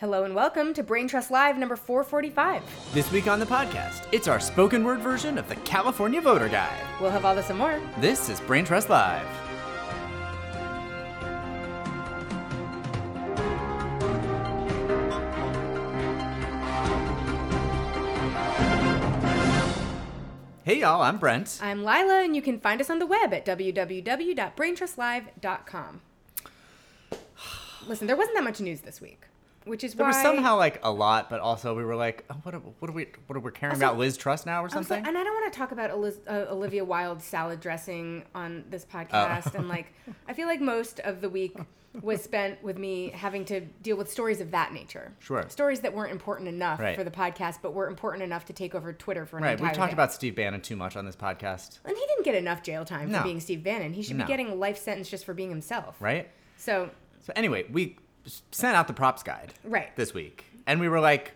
Hello and welcome to Brain Trust Live number 445. This week on the podcast, it's our spoken word version of the California Voter Guide. We'll have all this and more. This is Brain Trust Live. Hey y'all, I'm Brent. I'm Lila, and you can find us on the web at www.braintrustlive.com. Listen, there wasn't that much news this week, which is There why was somehow like a lot, but also we were like, oh, what, are, what are we what are we caring Also, about Liz Truss now or something? like- and I don't want to talk about Eliz- uh, Olivia Wilde's salad dressing on this podcast. And like, I feel like most of the week was spent with me having to deal with stories of that nature. Sure. Stories that weren't important enough Right. for the podcast, but were important enough to take over Twitter for an right, we've talked day. about Steve Bannon too much on this podcast, And he didn't get enough jail time No. for being Steve Bannon. He should No. be getting a life sentence just for being himself. right? So, So anyway, we sent out the props guide Right. this week, and we were like,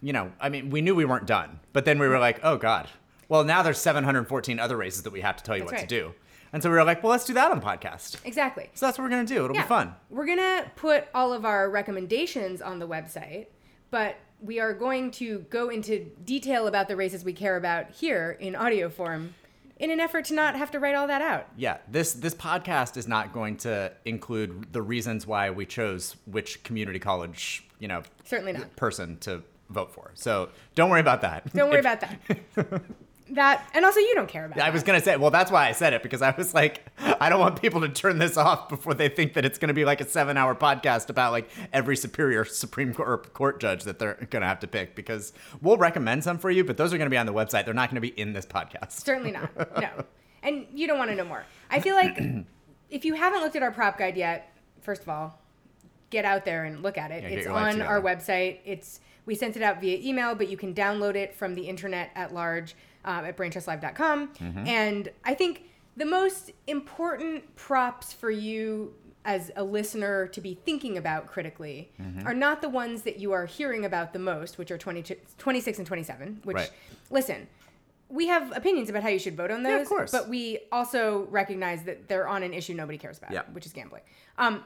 you know, I mean, we knew we weren't done, but then we were like, oh god, well now there's 714 other races that we have to tell you That's what right. to do, and so we were like, well, let's do that on the podcast. exactly. So that's what we're gonna do. It'll Yeah. be fun. We're going to put all of our recommendations on the website, but we are going to go into detail about the races we care about here in audio form in an effort to not have to write all that out. Yeah, this this podcast is not going to include the reasons why we chose which community college, you know, Certainly not. person to vote for. So don't worry about that. Don't worry If- about that. that and also you don't care about it. I that. was gonna say, well, that's why I said it because I was like, I don't want people to turn this off before they think that it's gonna be like a seven-hour podcast about like every superior Supreme Court, court judge that they're gonna have to pick because we'll recommend some for you, but those are gonna be on the website. They're not gonna be in this podcast. Certainly not. No. And you don't want to know more. I feel like if you haven't looked at our prop guide yet, first of all, get out there and look at it. Yeah, it's on our website. It's we sent it out via email, but you can download it from the internet at large um, at braintrustlive.com. Mm-hmm. And I think the most important props for you as a listener to be thinking about critically Mm-hmm. are not the ones that you are hearing about the most, which are 20, 26 and 27, which, Right. listen, we have opinions about how you should vote on those, Yeah, of course. but we also recognize that they're on an issue nobody cares about, Yeah. which is gambling. Um,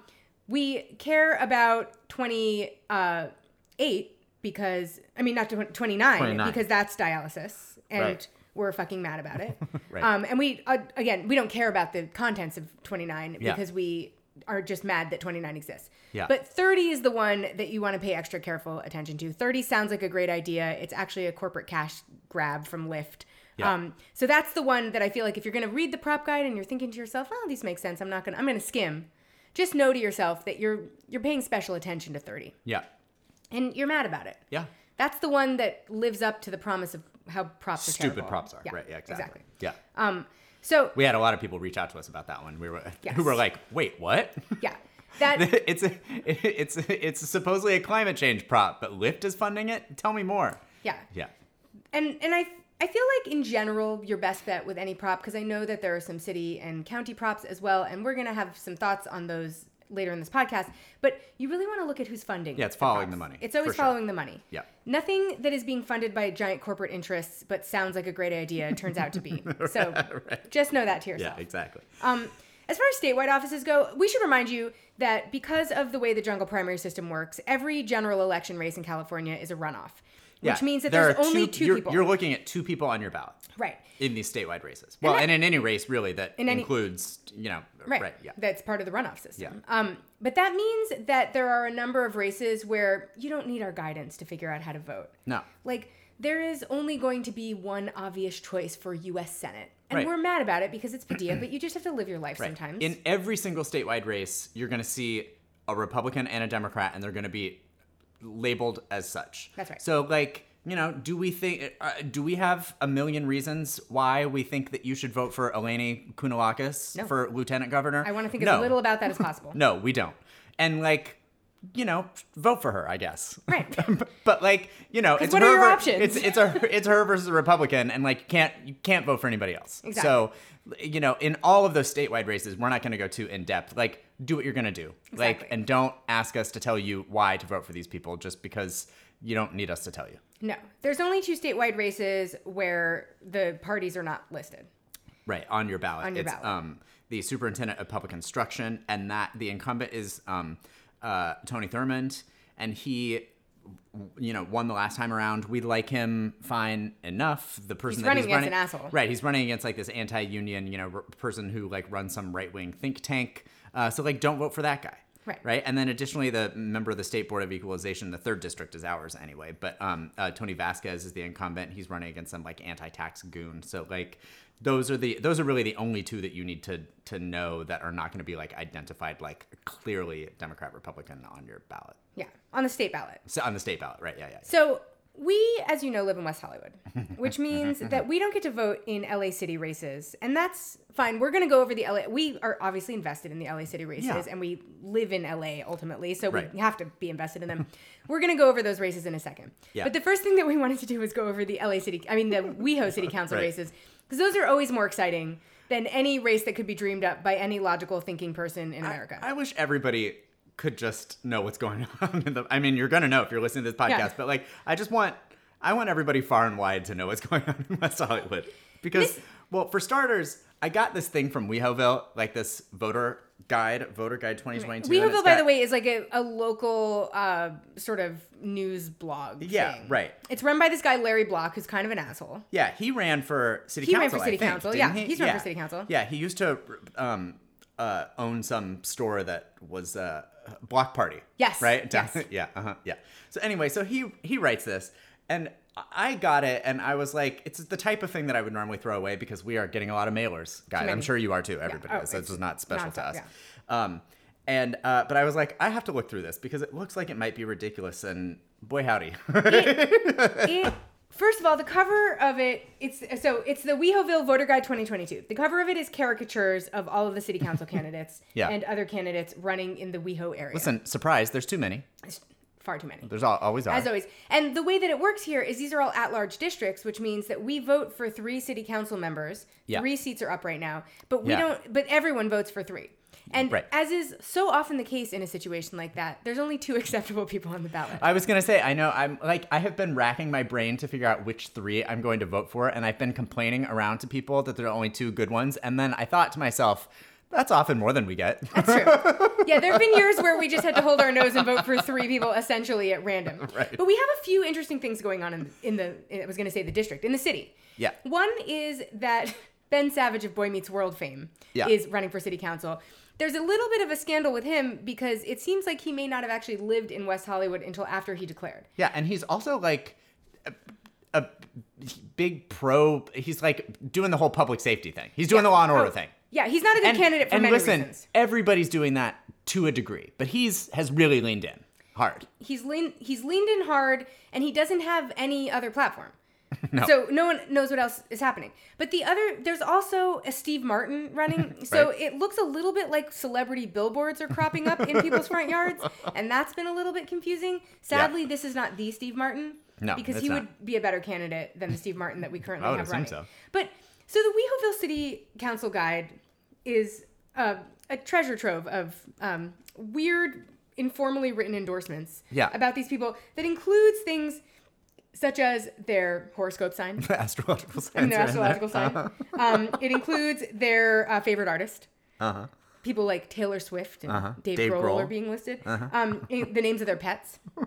we care about 28 because, I mean, not 29, 29. because that's dialysis. And Right. we're fucking mad about it. Right. um, and we, uh, again, we don't care about the contents of 29 Yeah. because we are just mad that 29 exists. Yeah. But 30 is the one that you want to pay extra careful attention to. 30 sounds like a great idea. It's actually a corporate cash grab from Lyft. Yeah. Um, so that's the one that I feel like if you're going to read the prop guide and you're thinking to yourself, "Oh, these make sense. I'm not going to I'm going to skim." Just know to yourself that you're you're paying special attention to 30 Yeah, and you're mad about it. yeah. That's the one that lives up to the promise of how props are Stupid terrible. props are right. Yeah, exactly. Yeah. Um, so We had a lot of people reach out to us about that one. We were Yes. who were like, "Wait, what?" yeah, that it's a, it's it's supposedly a climate change prop, but Lyft is funding it. Tell me more. yeah. Yeah, and and I I feel like in general your best bet with any prop because I know that there are some city and county props as well, and we're gonna have some thoughts on those later in this podcast. But you really want to look at who's funding. Yeah, it's the following props. the money, It's always sure. following the money. Yeah. Nothing that is being funded by giant corporate interests but sounds like a great idea turns out to be. So just know that to yourself. yeah, exactly. Um, as far as statewide offices go, we should remind you that because of the way the jungle primary system works, every general election race in California is a runoff, Yeah, which means that there there's are only 2 you're, people. You're looking at two people on your ballot right. in these statewide races. Well, that- and in any race really that In any- includes, you know, Right. right, yeah. That's part of the runoff system. Yeah. Um, but that means that there are a number of races where you don't need our guidance to figure out how to vote. No. Like, there is only going to be one obvious choice for U.S. Senate. And Right. we're mad about it because it's Padilla, but you just have to live your life Right. sometimes. In every single statewide race, you're going to see a Republican and a Democrat, and they're going to be labeled as such. That's right. So, like, you know, do we think, uh, do we have a million reasons why we think that you should vote for Eleni Kounalakis No. for lieutenant governor? I want to think no. as little about that as possible. No, we don't. And like, you know, vote for her, I guess. Right. but like, you know, it's what her are your ver- options? It's it's her it's her versus a Republican, and like, you can't you can't vote for anybody else. Exactly. So, you know, in all of those statewide races, we're not going to go too in depth. Like, do what you're going to do. Exactly. Like, and don't ask us to tell you why to vote for these people just because you don't need us to tell you. No. There's only two statewide races where the parties are not listed. Right on your ballot. On your it's ballot. um the superintendent of public instruction, and that the incumbent is um uh Tony Thurmond, and he you know, won the last time around. We like him fine enough. The person He's that running he's against running, an asshole. right? He's running against like this anti-union, you know, r- person who like runs some right-wing think tank. Uh, so like, don't vote for that guy. Right. Right. And then additionally, the member of the State Board of Equalization, the third district is ours anyway. But um, uh, Tony Vazquez is the incumbent. He's running against some like anti-tax goon. So like, those are the those are really the only two that you need to to know that are not going to be like identified like clearly Democrat Republican on your ballot. Yeah, on the state ballot. So on the state ballot, right? Yeah, yeah. So we, as you know, live in West Hollywood, which means that we don't get to vote in LA City races, and that's fine. We're going to go over the LA. We are obviously invested in the LA City races, Yeah. and we live in LA ultimately, so Right. we have to be invested in them. We're going to go over those races in a second. Yeah. But the first thing that we wanted to do was go over the LA City. I mean, the WeHo City Council Right. races, because those are always more exciting than any race that could be dreamed up by any logical thinking person in America. I wish everybody could just know what's going on. In the, I mean, you're gonna know if you're listening to this podcast, Yeah. but like, I just want, I want everybody far and wide to know what's going on in West Hollywood because, This- well, for starters, I got this thing from WeHoville, like this voter guide, voter guide 2022. and WeHoville, by got- the way, is like a, a local uh, sort of news blog. Yeah, thing. right. It's run by this guy Larry Block, who's kind of an asshole. Yeah, he ran for city He ran council. for city think, council, yeah, he? he's run for city council. Yeah, he used to um, uh, own some store that was uh, Block Party. Yes, Right. Yes. yeah. Uh-huh, yeah. So anyway, so he he writes this, and I got it, and I was like, it's the type of thing that I would normally throw away because we are getting a lot of mailers, guys. I'm sure you are too. Everybody Oh, is. So this is not special to nonstop, us. Um, and uh, but I was like, I have to look through this because it looks like it might be ridiculous, and boy howdy. It, first of all, the cover of it, it's so it's the WeHoville Voter Guide 2022. The cover of it is caricatures of all of the city council candidates Yeah. and other candidates running in the WeHo area. Listen, surprise, there's too many. It's far too many. There's al- always are. As always. And the way that it works here is these are all at large districts, which means that we vote for three city council members. Yeah. Three seats are up right now, but we Yeah. don't, but everyone votes for three. And Right. as is so often the case in a situation like that, there's only two acceptable people on the ballot. I was gonna say, I know I'm like I have been racking my brain to figure out which three I'm going to vote for, and I've been complaining around to people that there are only two good ones, and then I thought to myself, that's often more than we get. That's true. yeah, there have been years where we just had to hold our nose and vote for three people essentially at random. Right. But we have a few interesting things going on in, in the, I was going to say the district, in the city. Yeah. One is that Ben Savage of Boy Meets World fame Yeah. is running for city council. There's a little bit of a scandal with him because it seems like he may not have actually lived in West Hollywood until after he declared. yeah, and he's also like a, a big pro. He's like doing the whole public safety thing. He's doing the law and order Oh, thing. Yeah, he's not a good And, candidate for and many listen, reasons. everybody's doing that to a degree, but he's has really leaned in hard. He's lean, he's leaned in hard, and he doesn't have any other platform. No. So no one knows what else is happening. But the other, there's also a Steve Martin running. So Right. it looks a little bit like celebrity billboards are cropping up in people's front yards, and that's been a little bit confusing. Sadly, this is not the Steve Martin. No, because he not. would be a better candidate than the Steve Martin that we currently have running. so. But so the Wehoville City Council Guide is uh, a treasure trove of um, weird, informally written endorsements Yeah. about these people that includes things such as their horoscope sign The astrological signs. and their are in there. astrological sign. Um, it includes their uh, favorite artist. Uh-huh. People like Taylor Swift and Uh-huh. Dave, Dave Grohl, Grohl. Uh-huh. are being listed. Um, i- the names of their pets.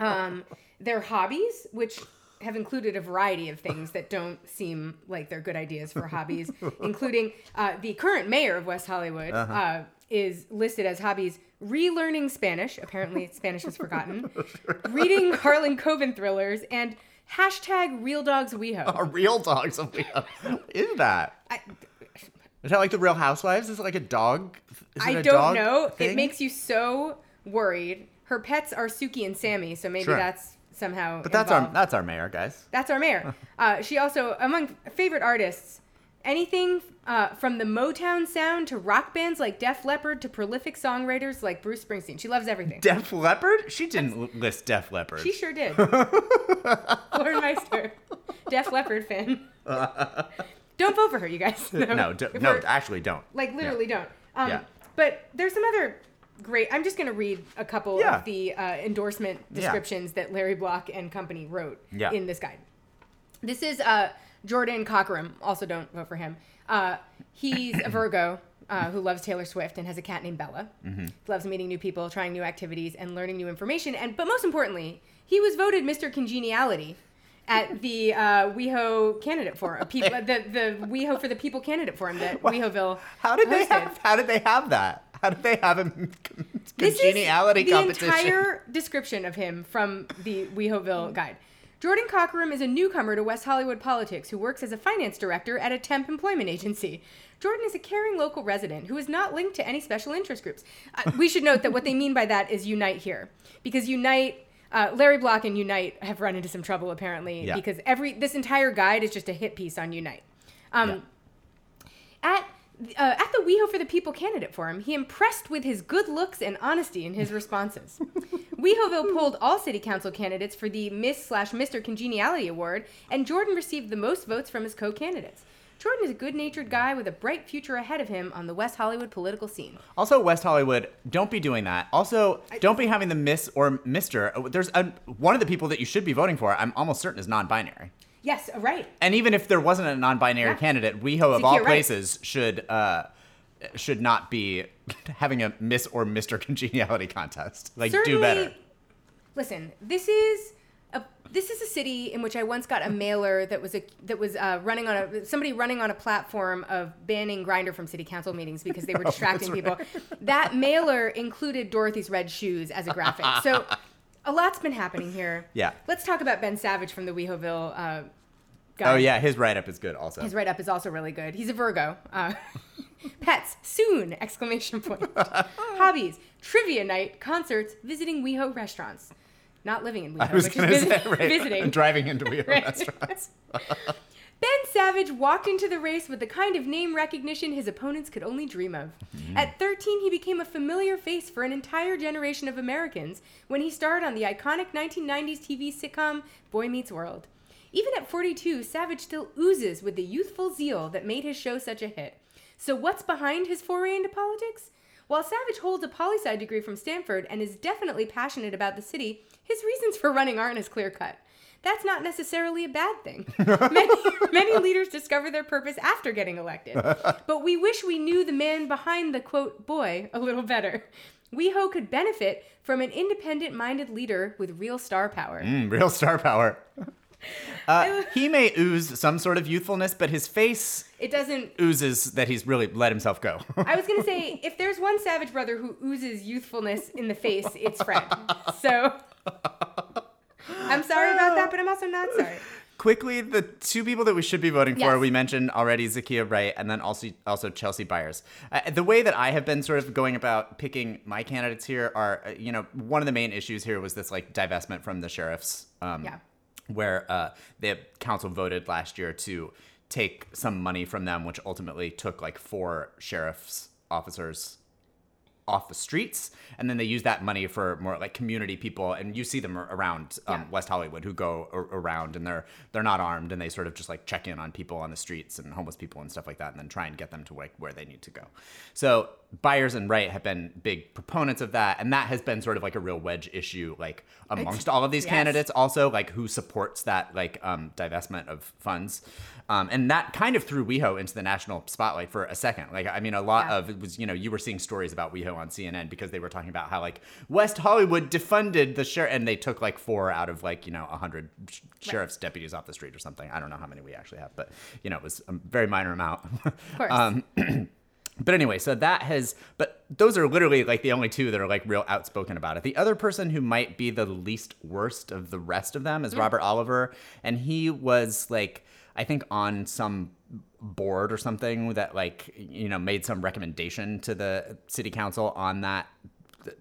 Um, their hobbies, which have included a variety of things that don't seem like they're good ideas for hobbies, including uh, the current mayor of West Hollywood Uh-huh. uh, is listed as hobbies relearning Spanish. Apparently, Spanish was forgotten. Reading Harlan Coben thrillers and hashtag Real Dogs WeHo. Are real dogs of Leo. Is that? I, Is that like the Real Housewives? Is it like a dog? Is it I a don't know. thing? It makes you so worried. Her pets are Suki and Sammy, so maybe Sure. that's somehow. But that's our that's our mayor, guys. That's our mayor. Uh, she also, among favorite artists, anything uh, from the Motown sound to rock bands like Def Leppard to prolific songwriters like Bruce Springsteen. She loves everything. Def Leppard? She didn't list Def Leppard. She sure did. Lauren Meister, Def Leppard fan. don't vote for her, you guys. no, If no, actually don't. like literally don't. Um, Yeah. But there's some other great. I'm just going to read a couple Yeah. of the uh, endorsement Yeah. descriptions that Larry Block and company wrote Yeah. in this guide. This is uh, Jordan Cockerham. Also, don't vote for him. Uh, he's a Virgo. uh, who loves Taylor Swift and has a cat named Bella. Mm-hmm. Loves meeting new people, trying new activities, and learning new information. And but most importantly, he was voted Mr. Congeniality at the uh, WeHo candidate forum, people, the the WeHo for the People candidate forum that WeHoville How did they have? How did they have that? How do they have a This congeniality is the competition? entire description of him from the WeHoville guide. Jordan Cockerham is a newcomer to West Hollywood politics who works as a finance director at a temp employment agency. Jordan is a caring local resident who is not linked to any special interest groups. Uh, we should note that what they mean by that is Unite here, because Unite. Uh, Larry Block and Unite have run into some trouble apparently Yeah. because every this entire guide is just a hit piece on Unite. Um, Yeah. at uh, at the WeHo for the People candidate forum, he impressed with his good looks and honesty in his responses. WeHoville polled all city council candidates for the Miss slash Mr. Congeniality Award, and Jordan received the most votes from his co-candidates. Jordan is a good-natured guy with a bright future ahead of him on the West Hollywood political scene. Also, West Hollywood, don't be doing that. Also, don't be having the Miss or Mister. There's a, one of the people that you should be voting for. I'm almost certain is non-binary. Yes, uh, right. And even if there wasn't a non-binary Yeah. candidate, WeHo of all right. places should uh, should not be having a Miss or Mister Congeniality contest. Like, do better. Listen, this is a this is a city in which I once got a mailer that was a that was uh, running on a somebody running on a platform of banning Grindr from city council meetings because they were distracting people. That mailer included Dorothy's red shoes as a graphic. So a lot's been happening here. Yeah. Let's talk about Ben Savage from the WeHoville. Uh, guy. Oh yeah, his write-up is good. Also, His write up is also really good. He's a Virgo. Uh, pets soon! Exclamation point. Hobbies: trivia night, concerts, visiting WeHo restaurants. Not living in WeHo, I was which gonna say right, visiting. driving into WeHo restaurants. Ben Savage walked into the race with the kind of name recognition his opponents could only dream of. Mm-hmm. At 13, he became a familiar face for an entire generation of Americans when he starred on the iconic 1990s TV sitcom Boy Meets World. Even at 42, Savage still oozes with the youthful zeal that made his show such a hit. So, what's behind his foray into politics? While Savage holds a poli sci degree from Stanford and is definitely passionate about the city, his reasons for running aren't as clear cut. That's not necessarily a bad thing. many, many leaders discover their purpose after getting elected. But we wish we knew the man behind the quote boy a little better. WeHo could benefit from an independent minded leader with real star power. Mm, real star power. Uh, he may ooze some sort of youthfulness, but his face It doesn't. oozes that he's really let himself go. I was going to say, if there's one Savage brother who oozes youthfulness in the face, it's Fred. So. I'm sorry about that, but I'm also not sorry. Quickly, the two people that we should be voting for, we mentioned already Zakia Wright and then also also Chelsea Byers. Uh, the way that I have been sort of going about picking my candidates here are, uh, you know, one of the main issues here was this like divestment from the sheriffs. Um, Yeah. Where uh, the council voted last year to take some money from them, which ultimately took like four sheriff's officers off the streets and then they use that money for more like community people and you see them around um, Yeah. west hollywood who go ar- around and they're they're not armed and they sort of just like check in on people on the streets and homeless people and stuff like that and then try and get them to like where they need to go so Byers and Wright have been big proponents of that, and that has been sort of like a real wedge issue, like amongst all of these yes. candidates. Also, like who supports that like um, divestment of funds, um, and that kind of threw WeHo into the national spotlight for a second. Like, I mean, a lot Yeah. of it was you know you were seeing stories about WeHo on CNN because they were talking about how like West Hollywood defunded the sheriff, and they took like four out of like you know a hundred sh- sheriff's deputies off the street or something. I don't know how many we actually have, but you know it was a very minor amount. Of course. Um, but anyway, so that has, but those are literally like the only two that are like real outspoken about it. The other person who might be the least worst of the rest of them is Robert Oliver. And he was like, I think on some board or something that like, you know, made some recommendation to the city council on that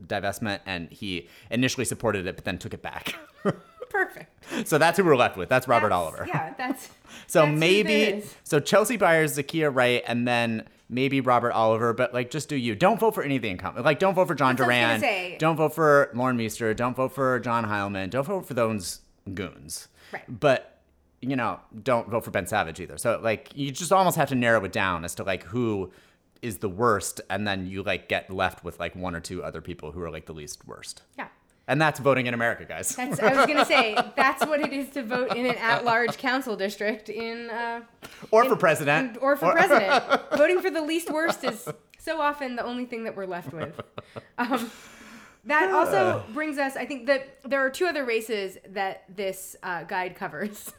divestment. And he initially supported it, but then took it back. Perfect. so that's who we're left with. That's Robert That's- Oliver. Yeah, that's. So that's maybe so Chelsea Byers, Zakia Wright, and then maybe Robert Oliver, but like just do you. Don't vote for any of the incumbents. Like don't vote for John That's Duran. Don't vote for Lauren Meister. Don't vote for John Heilman. Don't vote for those goons. Right. But you know, don't vote for Ben Savage either. So like you just almost have to narrow it down as to like who is the worst, and then you like get left with like one or two other people who are like the least worst. Yeah. And that's voting in America, guys. That's, I was gonna say that's what it is to vote in an at-large council district in, uh, or for president. or for president. Voting for the least worst is so often the only thing that we're left with. Um, that also brings us. I think that there are two other races that this uh, guide covers,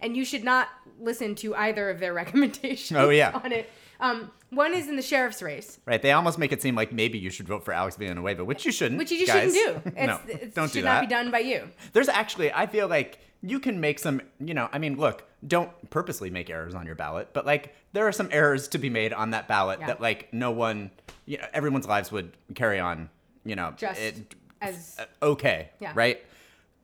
and you should not listen to either of their recommendations. Oh, yeah. on it. Um, one is in the sheriff's race, Right. They almost make it seem like maybe you should vote for Alex Villanueva, which you shouldn't. which you just guys. shouldn't do. It's, no, it don't should do not be done by you. There's actually, I feel like you can make some, you know, I mean, look, don't purposely make errors on your ballot, but like there are some errors to be made on that ballot Yeah. that like no one, you know, everyone's lives would carry on, you know, Just it, as okay, Yeah. right?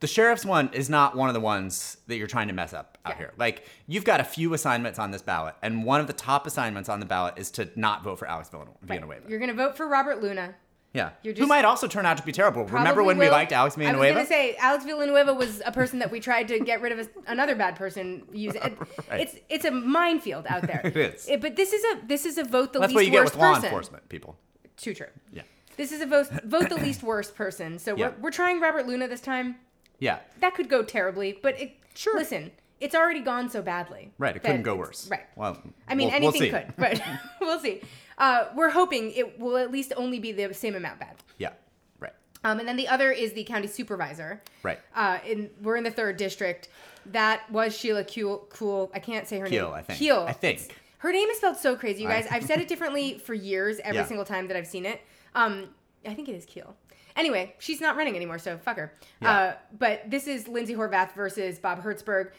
The sheriff's one is not one of the ones that you're trying to mess up out Yeah. here. Like you've got a few assignments on this ballot, and one of the top assignments on the ballot is to not vote for Alex Villanu- right. Villanueva. you're going to vote for Robert Luna. yeah, you're who might also turn out to be terrible. Remember when we liked Alex Villanueva? I was going to say Alex Villanueva was a person that we tried to get rid of a, another bad person. Use it. Right. It's it's a minefield out there. It is. but this is a this is a vote the least worst. That's least what you get with law person. enforcement, people. Too true. Yeah, This is a vote vote the least worst person. So Yeah. we're we're trying Robert Luna this time. Yeah. That could go terribly, but it Sure. Listen, it's already gone so badly. Right, it couldn't go worse. Right. Well, I mean, we'll- we'll anything could, but we'll see. Uh, we're hoping it will at least only be the same amount bad. Yeah, right, Um, and then the other is the county supervisor. right. Uh, in we're in the third district. That was Sheila Kuehl. Cool. I can't say her Keel, name. I think. Keel. I think. It's- her name is spelled so crazy, you guys. I've said it differently for years. Every Yeah. single time that I've seen it. Um, I think it is Keel. Anyway, she's not running anymore, so fuck her. Yeah. Uh, but this is Lindsey Horvath versus Bob Hertzberg.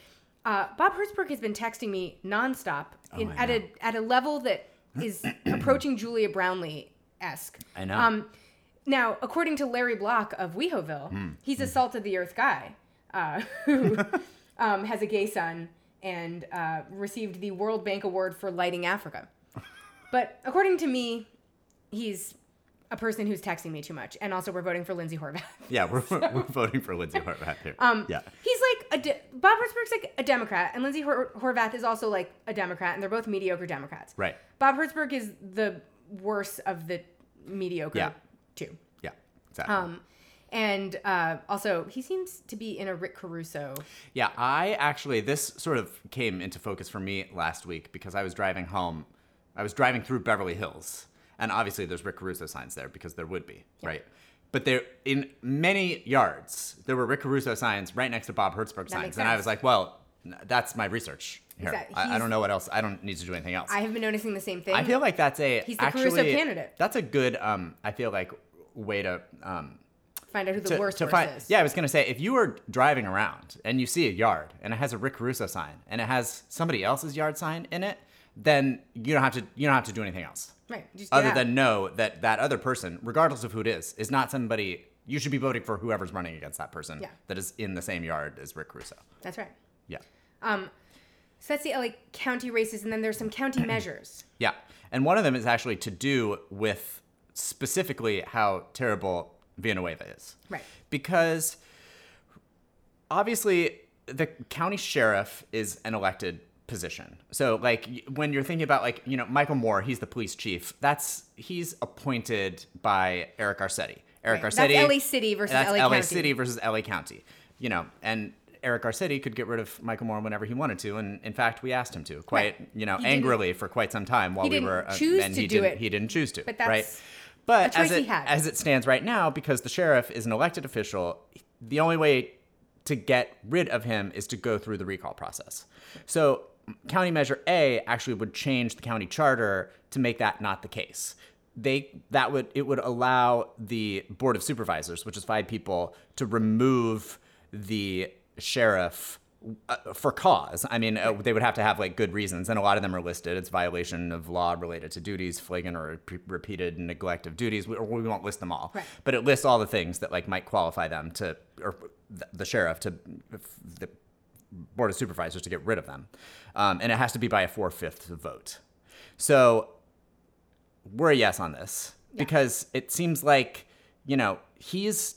Uh, Bob Hertzberg has been texting me nonstop in, Oh, I at know. a at a level that is approaching Julia Brownlee esque. I know. Um, now, according to Larry Block of WeHoville, Hmm. he's a salt of the earth guy uh, who um, has a gay son and uh, received the World Bank Award for lighting Africa. But according to me, he's a person who's texting me too much. And also, we're voting for Lindsey Horvath. Yeah, we're, we're voting for Lindsey Horvath here. Um, yeah, He's like a de- Bob Hertzberg's like a Democrat, and Lindsey Hor- Horvath is also like a Democrat, and they're both mediocre Democrats. right. Bob Hertzberg is the worst of the mediocre Yeah. two. Yeah, exactly. Um, and uh, also, he seems to be in a Rick Caruso. Yeah, I actually this sort of came into focus for me last week because I was driving home. I was driving through Beverly Hills, and obviously there's Rick Caruso signs there because there would be, right? But there, in many yards, there were Rick Caruso signs right next to Bob Hertzberg signs, and I was like, "Well, that's my research here. Exactly. I, I don't know what else. I don't need to do anything else." I have been noticing the same thing. I feel like that's a He's the actually, Caruso candidate. That's a good. Um, I feel like way to um, find out who the to, worst to find, is. Yeah, I was gonna say if you were driving around and you see a yard and it has a Rick Caruso sign and it has somebody else's yard sign in it, then you don't have to you don't have to do anything else Right. Other out. than know that that other person, regardless of who it is, is not somebody you should be voting for whoever's running against that person Yeah. that is in the same yard as Rick Caruso. That's right. Yeah, Um, so that's the LA county races, and then there's some county measures. yeah, and one of them is actually to do with specifically how terrible Villanueva is. Right. because obviously the county sheriff is an elected position. So like when you're thinking about like, you know, Michael Moore, he's the police chief. That's he's appointed by Eric Garcetti. Eric Right. Garcetti That's LA City versus that's LA LA County. City versus LA County. You know, and Eric Garcetti could get rid of Michael Moore whenever he wanted to, and in fact, we asked him to quite, Right. you know, He angrily for quite some time while we were. uh, choose and to he do didn't, it. He didn't choose to, But that's right? But as it, as it stands right now, because the sheriff is an elected official, the only way to get rid of him is to go through the recall process. So, County Measure A actually would change the county charter to make that not the case. They that would it would allow the board of supervisors, which is five people, to remove the sheriff uh, for cause. I mean, uh, they would have to have like good reasons, and a lot of them are listed. It's violation of law related to duties, flagrant or re- repeated neglect of duties. We, we won't list them all, Right. but it lists all the things that like might qualify them to, or the, the sheriff to, the board of supervisors to get rid of them, um, and it has to be by a four fifths vote. So we're a yes on this because it seems like you know he's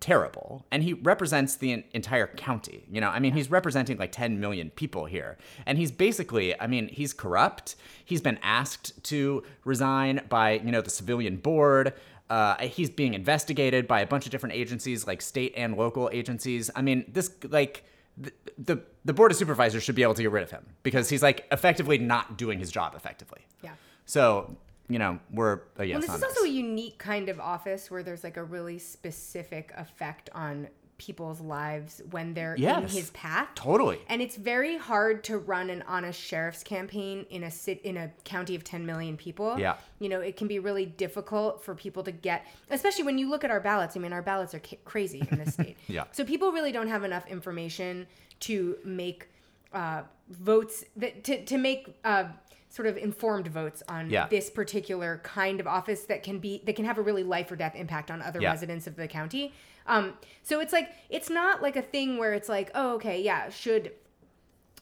terrible and he represents the entire county you know? I mean he's representing like 10 million people here. And he's basically i mean he's corrupt. He's been asked to resign by you know the civilian board. Uh, he's being investigated by a bunch of different agencies like state and local agencies. I mean this like the, the the board of supervisors should be able to get rid of him because he's like effectively not doing his job effectively yeah. so you know, we're uh, a yes Well, this is this. also a unique kind of office where there's like a really specific effect on people's lives when they're in his path. totally. And it's very hard to run an honest sheriff's campaign in a sit in a county of 10 million people. Yeah. You know, it can be really difficult for people to get, especially when you look at our ballots. I mean, our ballots are ca- crazy in this state. Yeah. So people really don't have enough information to make uh, votes that to to make uh, sort of informed votes on Yeah. this particular kind of office that can be that can have a really life or death impact on other Yeah. residents of the county. Um, so it's like it's not like a thing where it's like, oh, okay, yeah, should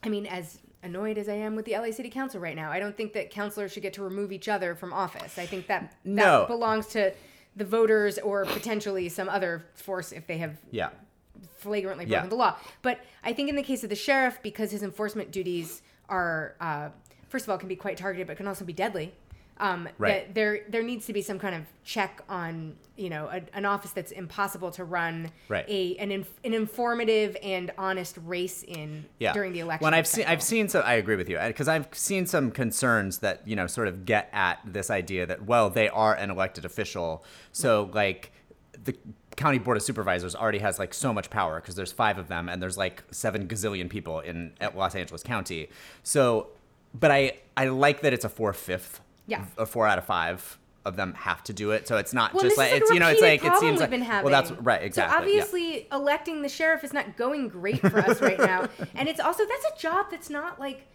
I mean, as annoyed as I am with the LA City Council right now, I don't think that councilors should get to remove each other from office. I think that that No. belongs to the voters or potentially some other force if they have Yeah. flagrantly Yeah. broken the law. But I think in the case of the sheriff, because his enforcement duties are, uh, first of all, can be quite targeted, but can also be deadly. Um, Right. That there there needs to be some kind of check on you know a, an office that's impossible to run Right. a an, inf- an informative and honest race in yeah. during the election. When I've seen. I've seen some. I agree with you because I've seen some concerns that you know sort of get at this idea that well they are an elected official, so like the county board of supervisors already has like so much power because there's five of them and there's like seven gazillion people in at Los Angeles County. So, but I I like that it's a four fifth. Yeah. A four out of five of them have to do it, so it's not Well, just like like it's you know it's like it seems like been having. well that's right exactly So yeah. obviously, electing the sheriff is not going great for us right now, and it's also that's a job that's not like,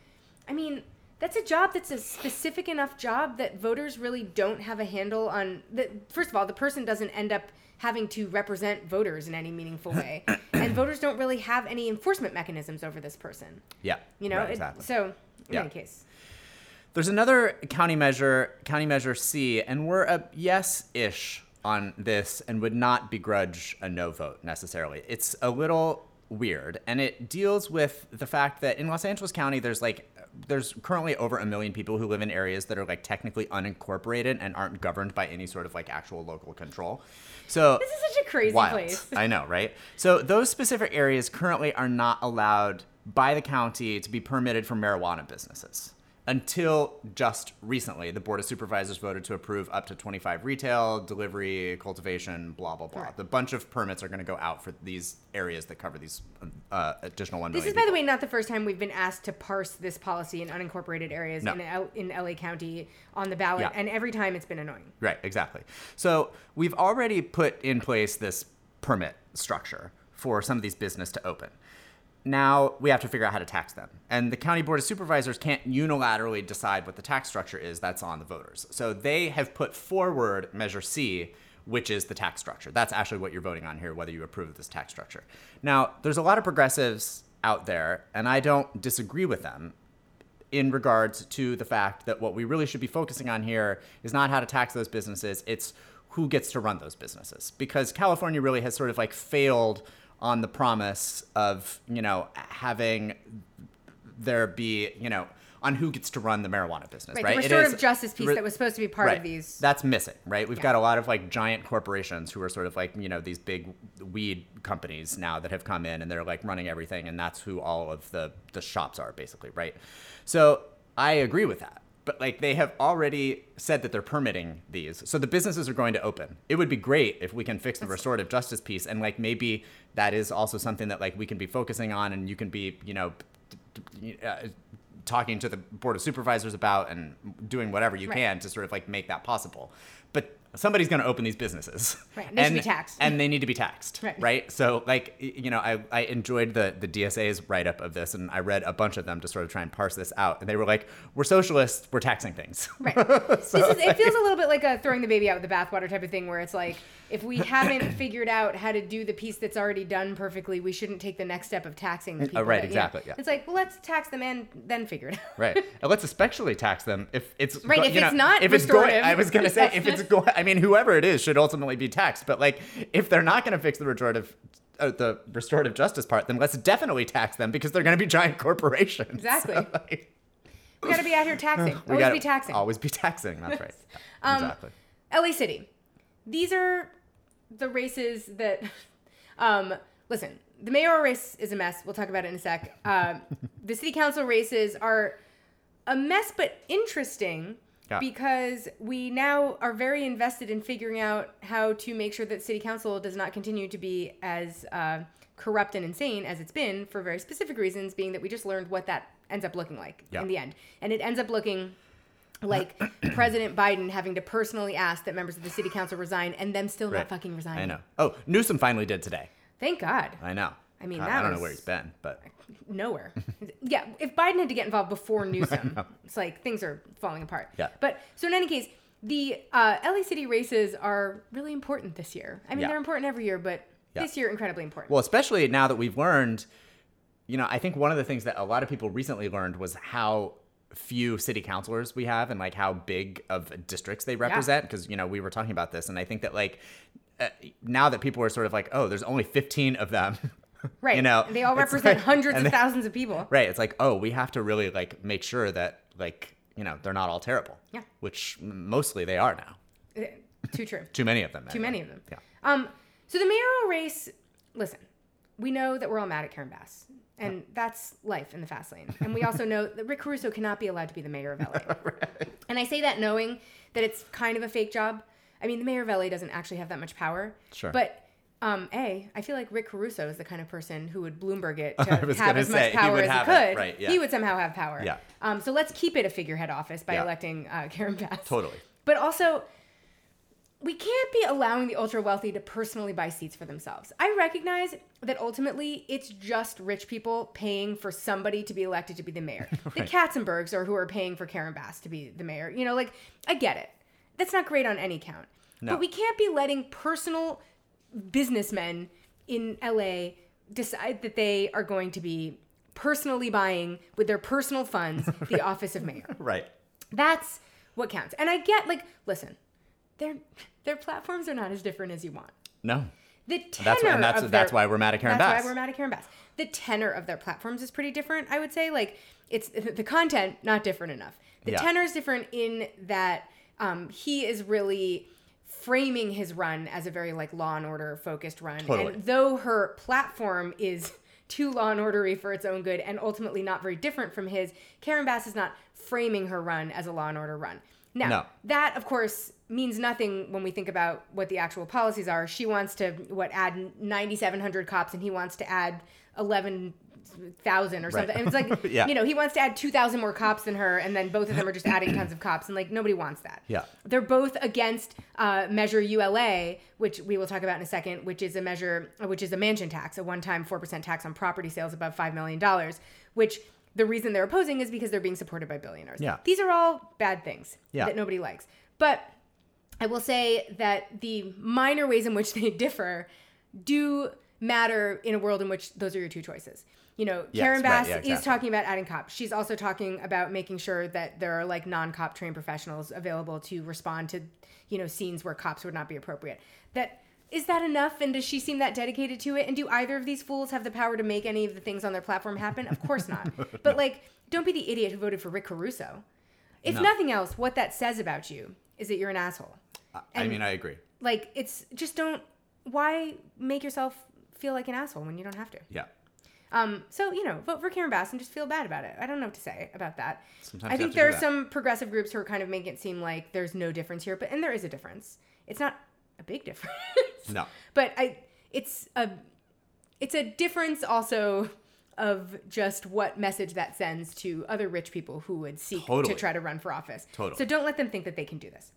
I mean, that's a job that's a specific enough job that voters really don't have a handle on. That first of all, the person doesn't end up having to represent voters in any meaningful way, and voters don't really have any enforcement mechanisms over this person. yeah You know, right, It- exactly. so in Yeah. any case, There's another county measure, county measure C, and we're a yes ish on this and would not begrudge a no vote necessarily. It's a little weird and it deals with the fact that in Los Angeles County there's like there's currently over a million people who live in areas that are like technically unincorporated and aren't governed by any sort of like actual local control. So this is such a crazy wild. place. I know, right? So those specific areas currently are not allowed by the county to be permitted for marijuana businesses. Until just recently, the Board of Supervisors voted to approve up to 25 retail, delivery, cultivation, blah, blah, blah. Right. The bunch of permits are going to go out for these areas that cover these uh, additional 1 This is, by the way, not the first time we've been asked to parse this policy in unincorporated areas No. in, L- in LA County on the ballot, Yeah. and every time it's been annoying. Right, exactly. So we've already put in place this permit structure for some of these business to open. Now we have to figure out how to tax them. And the county board of supervisors can't unilaterally decide what the tax structure is. That's on the voters. So they have put forward Measure C, which is the tax structure. That's actually what you're voting on here, whether you approve of this tax structure. Now, there's a lot of progressives out there, and I don't disagree with them in regards to the fact that what we really should be focusing on here is not how to tax those businesses, it's who gets to run those businesses. Because California really has sort of like failed on the promise of, you know, having there be, you know, on who gets to run the marijuana business, Right, right? the restorative is- justice piece re- that was supposed to be part right. of these. That's missing, right? We've Yeah. got a lot of like giant corporations who are sort of like, you know, these big weed companies now that have come in and they're like running everything and that's who all of the the shops are basically, right? So, I agree with that. But like they have already said that they're permitting these. So the businesses are going to open. It would be great if we can fix the restorative justice piece and like maybe that is also something that like we can be focusing on and you can be, you know, uh, talking to the board of supervisors about and doing whatever you Right. can to sort of like make that possible. But somebody's going to open these businesses. Right, they should be taxed. And they need to be taxed. Right. So like you know, I, I enjoyed the the DSA's write up of this and I read a bunch of them to sort of try and parse this out. And they were like, We're socialists, we're taxing things. Right. this is, it feels a little bit like a throwing the baby out with the bathwater type of thing, where it's like, if we haven't figured out how to do the piece that's already done perfectly, we shouldn't take the next step of taxing the people. Uh, right, that- you know. exactly, yeah. It's like, well, let's tax them and then figure it out. Right. And let's especially tax them if it's Right, if you it's know, not if it's going. I was gonna say if it's going. I mean, whoever it is should ultimately be taxed. But like, if they're not gonna fix the restorative, uh, the restorative justice part, then let's definitely tax them because they're gonna be giant corporations. Exactly. So, like, We got to be out here taxing. we Always gotta be taxing. Always be taxing. That's right. Um, exactly. LA City. These are the races that. Um, listen, the mayoral race is a mess. We'll talk about it in a sec. Um, the city council races are a mess, but interesting. Yeah. because we now are very invested in figuring out how to make sure that city council does not continue to be as uh, corrupt and insane as it's been for very specific reasons, being that we just learned what that ends up looking like Yeah. in the end. And it ends up looking like President Biden having to personally ask that members of the city council resign and them still Right. not fucking resigning. I know. Oh, Newsom finally did today. Thank God. I know. I mean, I, that I don't know where he's been, but nowhere. yeah, if Biden had to get involved before Newsom, it's like things are falling apart. Yeah. But so in any case, the uh, LA City races are really important this year. I mean, Yeah. they're important every year, but Yeah. this year incredibly important. well, especially now that we've learned, you know, I think one of the things that a lot of people recently learned was how few city councilors we have and like how big of districts they represent because you know we were talking about this and i think that like uh, now that people are sort of like oh there's only 15 of them right. you know they all represent like- hundreds of they- thousands of people. right it's like oh we have to really like make sure that like you know they're not all terrible Yeah. which mostly they are now Uh, Too true. too many of them Too many of them. yeah Um, so the mayoral race, listen, we know that we're all mad at Karen Bass. And that's life in the fast lane. And we also know that Rick Caruso cannot be allowed to be the mayor of LA. And I say that knowing that it's kind of a fake job. I mean, the mayor of LA doesn't actually have that much power. Sure. But um, A, I feel like Rick Caruso is the kind of person who would Bloomberg it to have as say, much power as he could. it, right, yeah. He would somehow have power. Yeah. Um, so let's keep it a figurehead office by Yeah. electing uh, Karen Bass. Totally. But also, we can't be allowing the ultra wealthy to personally buy seats for themselves. I recognize that ultimately it's just rich people paying for somebody to be elected to be the mayor. The Katzenbergs are who are paying for Karen Bass to be the mayor. You know, like, I get it. That's not great on any count. No. But we can't be letting personal businessmen in LA decide that they are going to be personally buying with their personal funds the office of mayor. right That's what counts. And I get like, listen, their their platforms are not as different as you want. no The tenor that's why and that's of that's their, why we're mad at karen that's bass why we're mad at Karen Bass. The tenor of their platforms is pretty different. I would say like it's the content not different enough. The Yeah. tenor is different in that um, he is really framing his run as a very like law and order focused run. Totally. And though her platform is too law and ordery for its own good and ultimately not very different from his, Karen Bass is not framing her run as a law and order run. Now, No. that of course means nothing when we think about what the actual policies are. She wants to what add 9700 cops and he wants to add 11,000 or something. And it's like, Yeah. you know, he wants to add 2,000 more cops than her and then both of them are just adding tons of cops and like nobody wants that. Yeah. They're both against uh, Measure ULA, which we will talk about in a second, which is a measure, which is a mansion tax, a one-time 4% tax on property sales above $5 million, which the reason they're opposing is because they're being supported by billionaires. Yeah. These are all bad things Yeah. that nobody likes. But I will say that the minor ways in which they differ do matter in a world in which those are your two choices. You know, Yes, Karen right, Bass yeah, is talking about adding cops. She's also talking about making sure that there are like non-cop trained professionals available to respond to, you know, scenes where cops would not be appropriate. That is that enough? And does she seem that dedicated to it? And do either of these fools have the power to make any of the things on their platform happen? Of course not. But like, don't be the idiot who voted for Rick Caruso. If No. nothing else, what that says about you is that you're an asshole. i And- mean i agree Like, it's just don't. Why make yourself feel like an asshole when you don't have to? yeah Um, so you know, vote for Karen Bass and just feel bad about it. I don't know what to say about that. Sometimes I think there are some progressive groups who are kind of making it seem like there's no difference here, but and there is a difference. It's not a big difference. no but I, it's a, it's a difference also of just what message that sends to other rich people who would seek Totally. to try to run for office. Totally. So don't let them think that they can do this.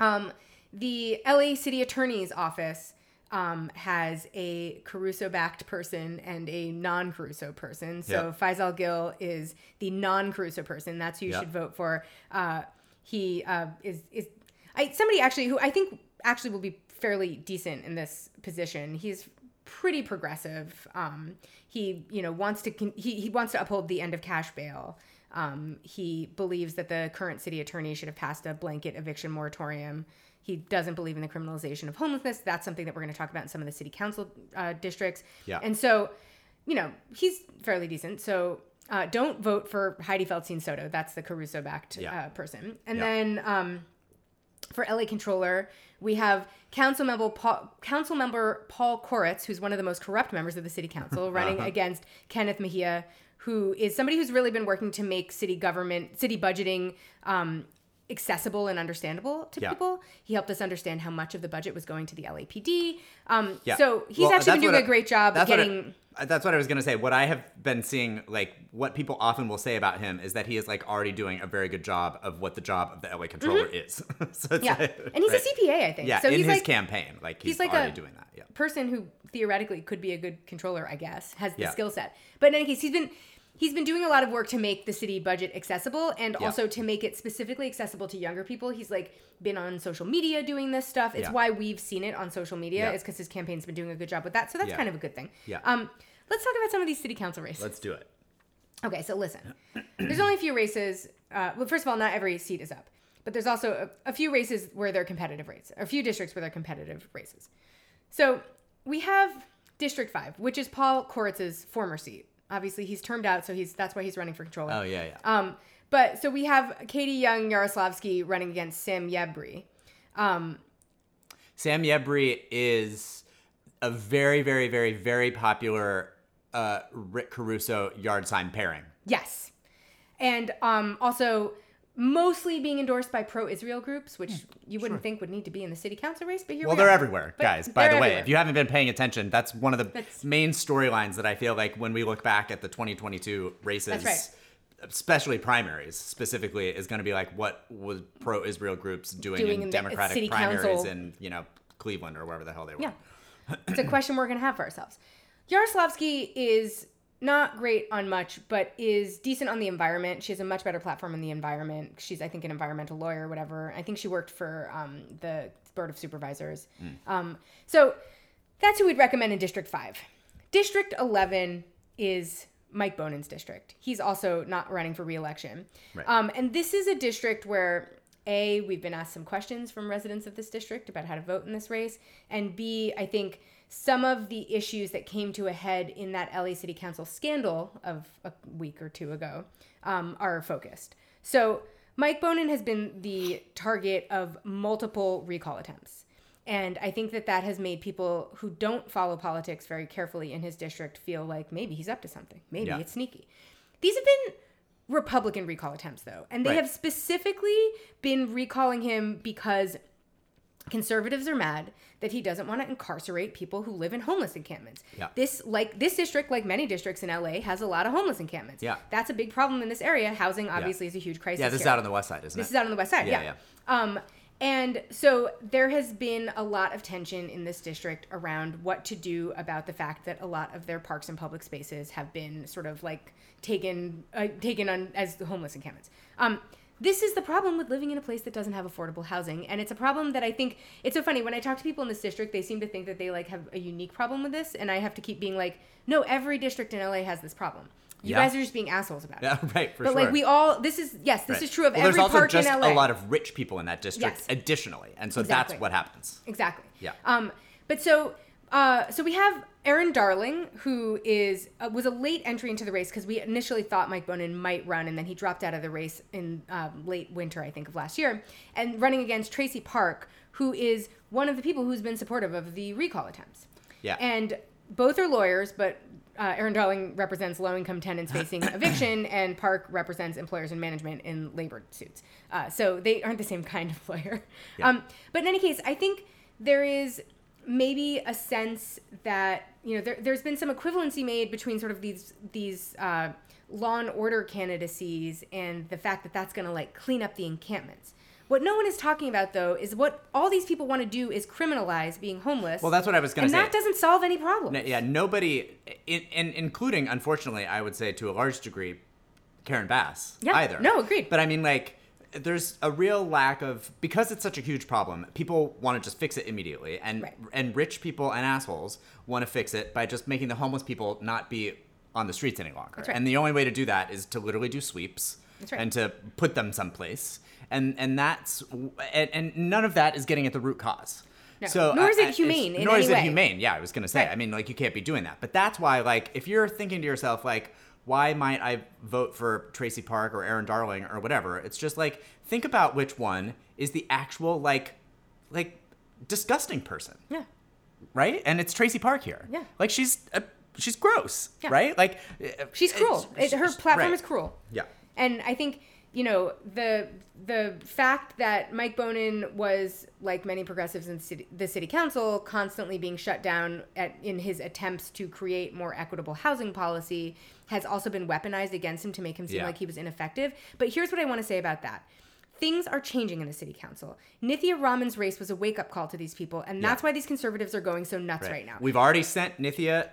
Um, the LA City Attorney's Office um, has a Caruso backed person and a non Caruso person. So Yep. Faisal Gill is the non Caruso person. That's who you Yep. should vote for. Uh, he uh, is, is I, somebody actually who I think actually will be fairly decent in this position. He's pretty progressive. Um, he, you know, wants to con- he, he wants to uphold the end of cash bail. Um, he believes that the current city attorney should have passed a blanket eviction moratorium. He doesn't believe in the criminalization of homelessness. That's something that we're going to talk about in some of the city council uh, districts. Yeah. And so, you know, he's fairly decent. So uh, don't vote for Hydee Feldstein Soto. That's the Caruso backed Yeah. uh, person. And Yeah. then um, for LA Controller, we have Council Member Paul, Council Member Paul Koretz, who's one of the most corrupt members of the City Council, running Uh-huh. against Kenneth Mejia, who is somebody who's really been working to make city government, city budgeting, um, accessible and understandable to Yeah. people. He helped us understand how much of the budget was going to the LAPD. Um, Yeah. So he's Well, actually been doing a great job that's what I- getting. that's what I was gonna say. What I have been seeing, like what people often will say about him, is that he is like already doing a very good job of what the job of the LA controller is. so Mm-hmm. yeah, like- and he's right. a CPA, I think. Yeah, so in he's his like, campaign, like he's, he's like already a- doing that. Yeah. person who theoretically could be a good controller, I guess, has the Yeah. skill set. But in any case, he's been he's been doing a lot of work to make the city budget accessible and Yeah. also to make it specifically accessible to younger people. He's like been on social media doing this stuff. It's Yeah. why we've seen it on social media. Yeah. Is because his campaign's been doing a good job with that. So that's kind of a good thing. Yeah. Um, let's talk about some of these city council races. Let's do it. Okay, so listen. There's only a few races. Uh, well, first of all, not every seat is up, but there's also a, a few races where they're competitive races, or a few districts where they're competitive races. So we have District Five, which is Paul Koretz's former seat. Obviously, he's termed out, so he's that's why he's running for controller. Oh yeah, yeah. Um, but so we have Katie Young Yaroslavsky running against Sam Yebri. Um, Sam Yebri is a very, very, very, very popular uh, Rick Caruso yard sign pairing. Yes. And um, also mostly being endorsed by pro Israel groups, which hmm, you wouldn't think would need to be in the city council race, but here we are Well, we they're everywhere, But guys. By the way, everywhere. if you haven't been paying attention, that's one of the That's- main storylines that I feel like when we look back at the 2022 races, right. especially primaries specifically, is going to be like what was pro-Israel groups doing, Doing in in Democratic primaries council. in you know Cleveland or wherever the hell they were. Yeah. it's a question we're going to have for ourselves. Yaroslavsky is not great on much, but is decent on the environment. She has a much better platform in the environment. She's, I think, an environmental lawyer or whatever. I think she worked for um, the Board of Supervisors. Um, so that's who we'd recommend in District 5. District 11 is Mike Bonin's district. He's also not running for reelection. Right. Um, and this is a district where A, we've been asked some questions from residents of this district about how to vote in this race. And B, I think some of the issues that came to a head in that LA City Council scandal of a week or two ago um, are focused. So Mike Bonin has been the target of multiple recall attempts. And I think that that has made people who don't follow politics very carefully in his district feel like maybe he's up to something. Maybe Yeah. it's sneaky. These have been Republican recall attempts, though. And they Right. have specifically been recalling him because conservatives are mad that he doesn't want to incarcerate people who live in homeless encampments. Yeah. This like this district like many districts in LA has a lot of homeless encampments. Yeah. That's a big problem in this area. Housing obviously is a huge crisis. Yeah, this is out on the west side, isn't it? This is out on the west side. Yeah, Yeah. Um, and so there has been a lot of tension in this district around what to do about the fact that a lot of their parks and public spaces have been sort of like taken uh, taken on as homeless encampments. Um, this is the problem with living in a place that doesn't have affordable housing, and it's a problem that I think it's so funny when I talk to people in this district. They seem to think that they like have a unique problem with this, and I have to keep being like, no, every district in LA has this problem. You Yeah. guys are just being assholes about it. Yeah, right, for but sure. like we all, this is yes, this Right. is true of well, every there's also park just in LA. a lot of rich people in that district Yes. additionally. And so Exactly. that's what happens. Exactly. Yeah. Um, but so, uh, so we have Erin Darling, who is uh, was a late entry into the race because we initially thought Mike Bonin might run, and then he dropped out of the race in um, late winter, I think, of last year, and running against Traci Park, who is one of the people who's been supportive of the recall attempts. Yeah. And both are lawyers, but uh, Erin Darling represents low income tenants facing eviction, and Park represents employers and management in labor suits. Uh, so they aren't the same kind of lawyer. Yeah. Um, but in any case, I think there is maybe a sense that you know there, there's been some equivalency made between sort of these these uh, law and order candidacies and the fact that that's going to like clean up the encampments. What no one is talking about though is what all these people want to do is criminalize being homeless. Well, that's what I was going to say. And that doesn't solve any problems. No, yeah, nobody, in, in, including, unfortunately, I would say to a large degree, Karen Bass Yeah, either. no, agreed. But I mean, like, there's a real lack of because it's such a huge problem. People want to just fix it immediately, and Right. and rich people and assholes want to fix it by just making the homeless people not be on the streets any longer. Right. And the only way to do that is to literally do sweeps right. and to put them someplace. And and that's and, and none of that is getting at the root cause. No. So Nor is it I- humane in nor is it humane. Yeah, I was gonna say. I mean, like you can't be doing that. But that's why, like, if you're thinking to yourself, like, why might I vote for Traci Park or Erin Darling or whatever? It's just like think about which one is the actual like, like disgusting person, Yeah. right? And it's Traci Park here. Yeah. Like she's uh, she's gross, Yeah. right? Like uh, She's cruel. It, her platform right. is cruel. Yeah. And I think you know the the fact that Mike Bonin was like many progressives in city, the city council constantly being shut down at, in his attempts to create more equitable housing policy has also been weaponized against him to make him seem Yeah. like he was ineffective. But here's what I want to say about that. Things are changing in the city council. Nithya Raman's race was a wake up call to these people, and that's why these conservatives are going so nuts right, now. We've already sent Nithya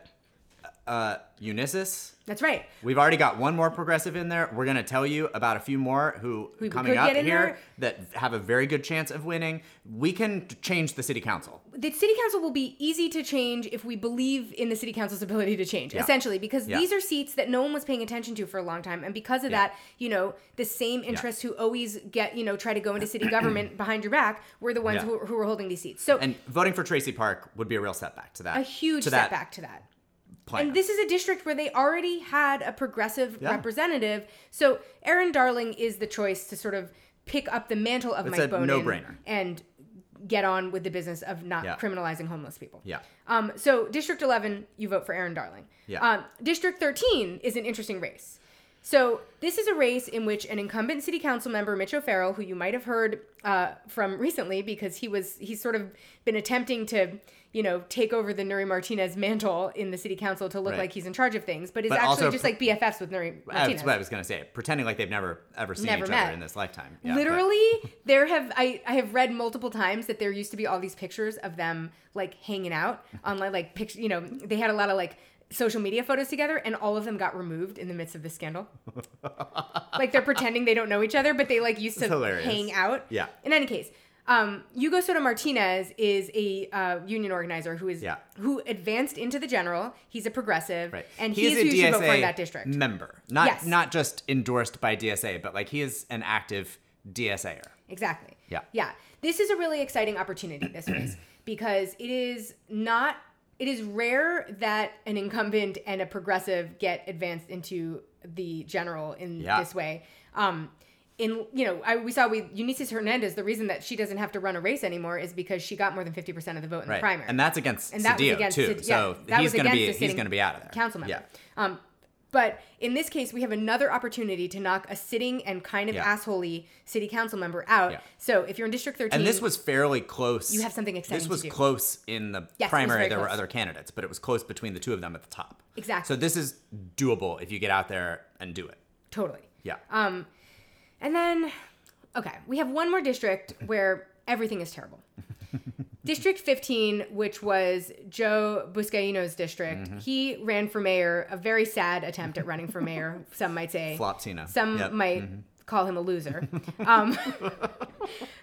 uh, Eunisses. that's right. We've already got one more progressive in there. We're going to tell you about a few more who Who coming up here there. that have a very good chance of winning. We can change the city council. the city council will be easy to change if we believe in the city council's ability to change Yeah. essentially because Yeah. these are seats that no one was paying attention to for a long time and because of Yeah. that you know the same interests who always get you know try to go into city government behind your back were the ones who, who were holding these seats so And voting for Traci Park would be a real setback to that. a huge to that setback to that plan. and this is a district where they already had a progressive Yeah. representative so Erin Darling is the choice to sort of pick up the mantle of It's Mike Bonin no-brainer. and get on with the business of not Yeah. criminalizing homeless people yeah. um, so District 11, you vote for Erin Darling. Yeah. Um, District 13 is an interesting race. So this is a race in which an incumbent city council member, Mitch O'Farrell, who you might have heard uh, from recently because he was he's sort of been attempting to you know take over the Nury Martinez mantle in the city council to look Right. like he's in charge of things, but is But actually just like BFFs with Nury Martinez. That's what I was going to say. Pretending like they've never ever seen Never each met. other in this lifetime. Yeah, but- Literally, there have I, I have read multiple times that there used to be all these pictures of them like hanging out on like like picture. You know, they had a lot of like social media photos together, and all of them got removed in the midst of the scandal. like they're pretending they don't know each other, but they like used to hang out. Yeah. In any case. Um, Hugo Soto Martinez is a uh, union organizer who is Yeah. who advanced into the general. He's a progressive, Right. and he he's is who a you should vote for in DSA that district. member, not Yes. not just endorsed by DSA, but like he is an active DSAer. Exactly. Yeah. Yeah. This is a really exciting opportunity, this race, because it is not, it is rare that an incumbent and a progressive get advanced into the general in Yeah. this way. Um, in you know, I, we saw with Eunisses Hernandez, the reason that she doesn't have to run a race anymore is because she got more than fifty percent of the vote in Right. the primary. And that's against And that was against too. Ced- yeah, so that he's going to be he's going to be out of there. council member. Yeah. Um, but in this case, we have another opportunity to knock a sitting and kind of Yeah. assholey city council member out. Yeah. So if you're in District 13, And this was fairly close. You have something exciting This was close in the Yes, primary. There were other candidates, but it was close between the two of them at the top. Exactly. So this is doable if you get out there and do it. totally. Yeah. Um, and then, okay, we have one more district where everything is terrible. district 15, which was Joe Buscaino's district, Mm-hmm. he ran for mayor, a very sad attempt at running for mayor, some might say. Flopsino. Some Yep. Mm-hmm. might call him a loser. um,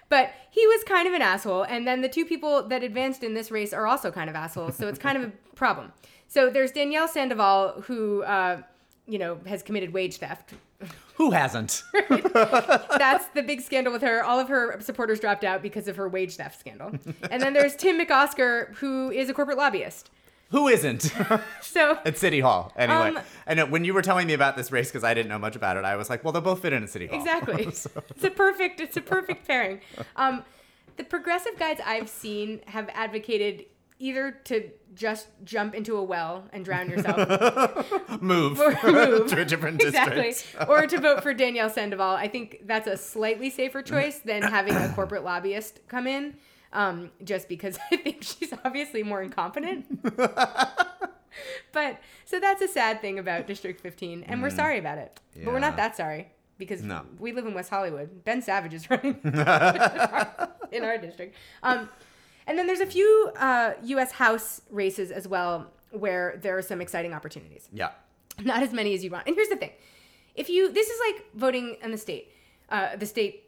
but he was kind of an asshole. And then the two people that advanced in this race are also kind of assholes. So it's kind of a problem. So there's Danielle Sandoval, who, uh, you know, has committed wage theft. Who hasn't? That's the big scandal with her. All of her supporters dropped out because of her wage theft scandal. And then there's Tim McOsker, who is a corporate lobbyist. Who isn't? So at City Hall. Anyway, Um, and uh, when you were telling me about this race, because I didn't know much about it, I was like, well, they'll both fit in at City Hall. exactly, it's a perfect, it's a perfect pairing. Um, the progressive guys I've seen have advocated either to just jump into a well and drown yourself, Move, or move to a different exactly, district. or to vote for Danielle Sandoval. I think that's a slightly safer choice than having a corporate lobbyist come in. Um, just because I think she's obviously more incompetent. but so that's a sad thing about District 15, and we're sorry about it. But we're Mm. Not that sorry because No. we live in West Hollywood. Ben Savage is running in our district. Um, and then there's a few uh, U.S. House races as well where there are some exciting opportunities Yeah. not as many as you want. And here's the thing: if you, this is like voting in the state, uh, the state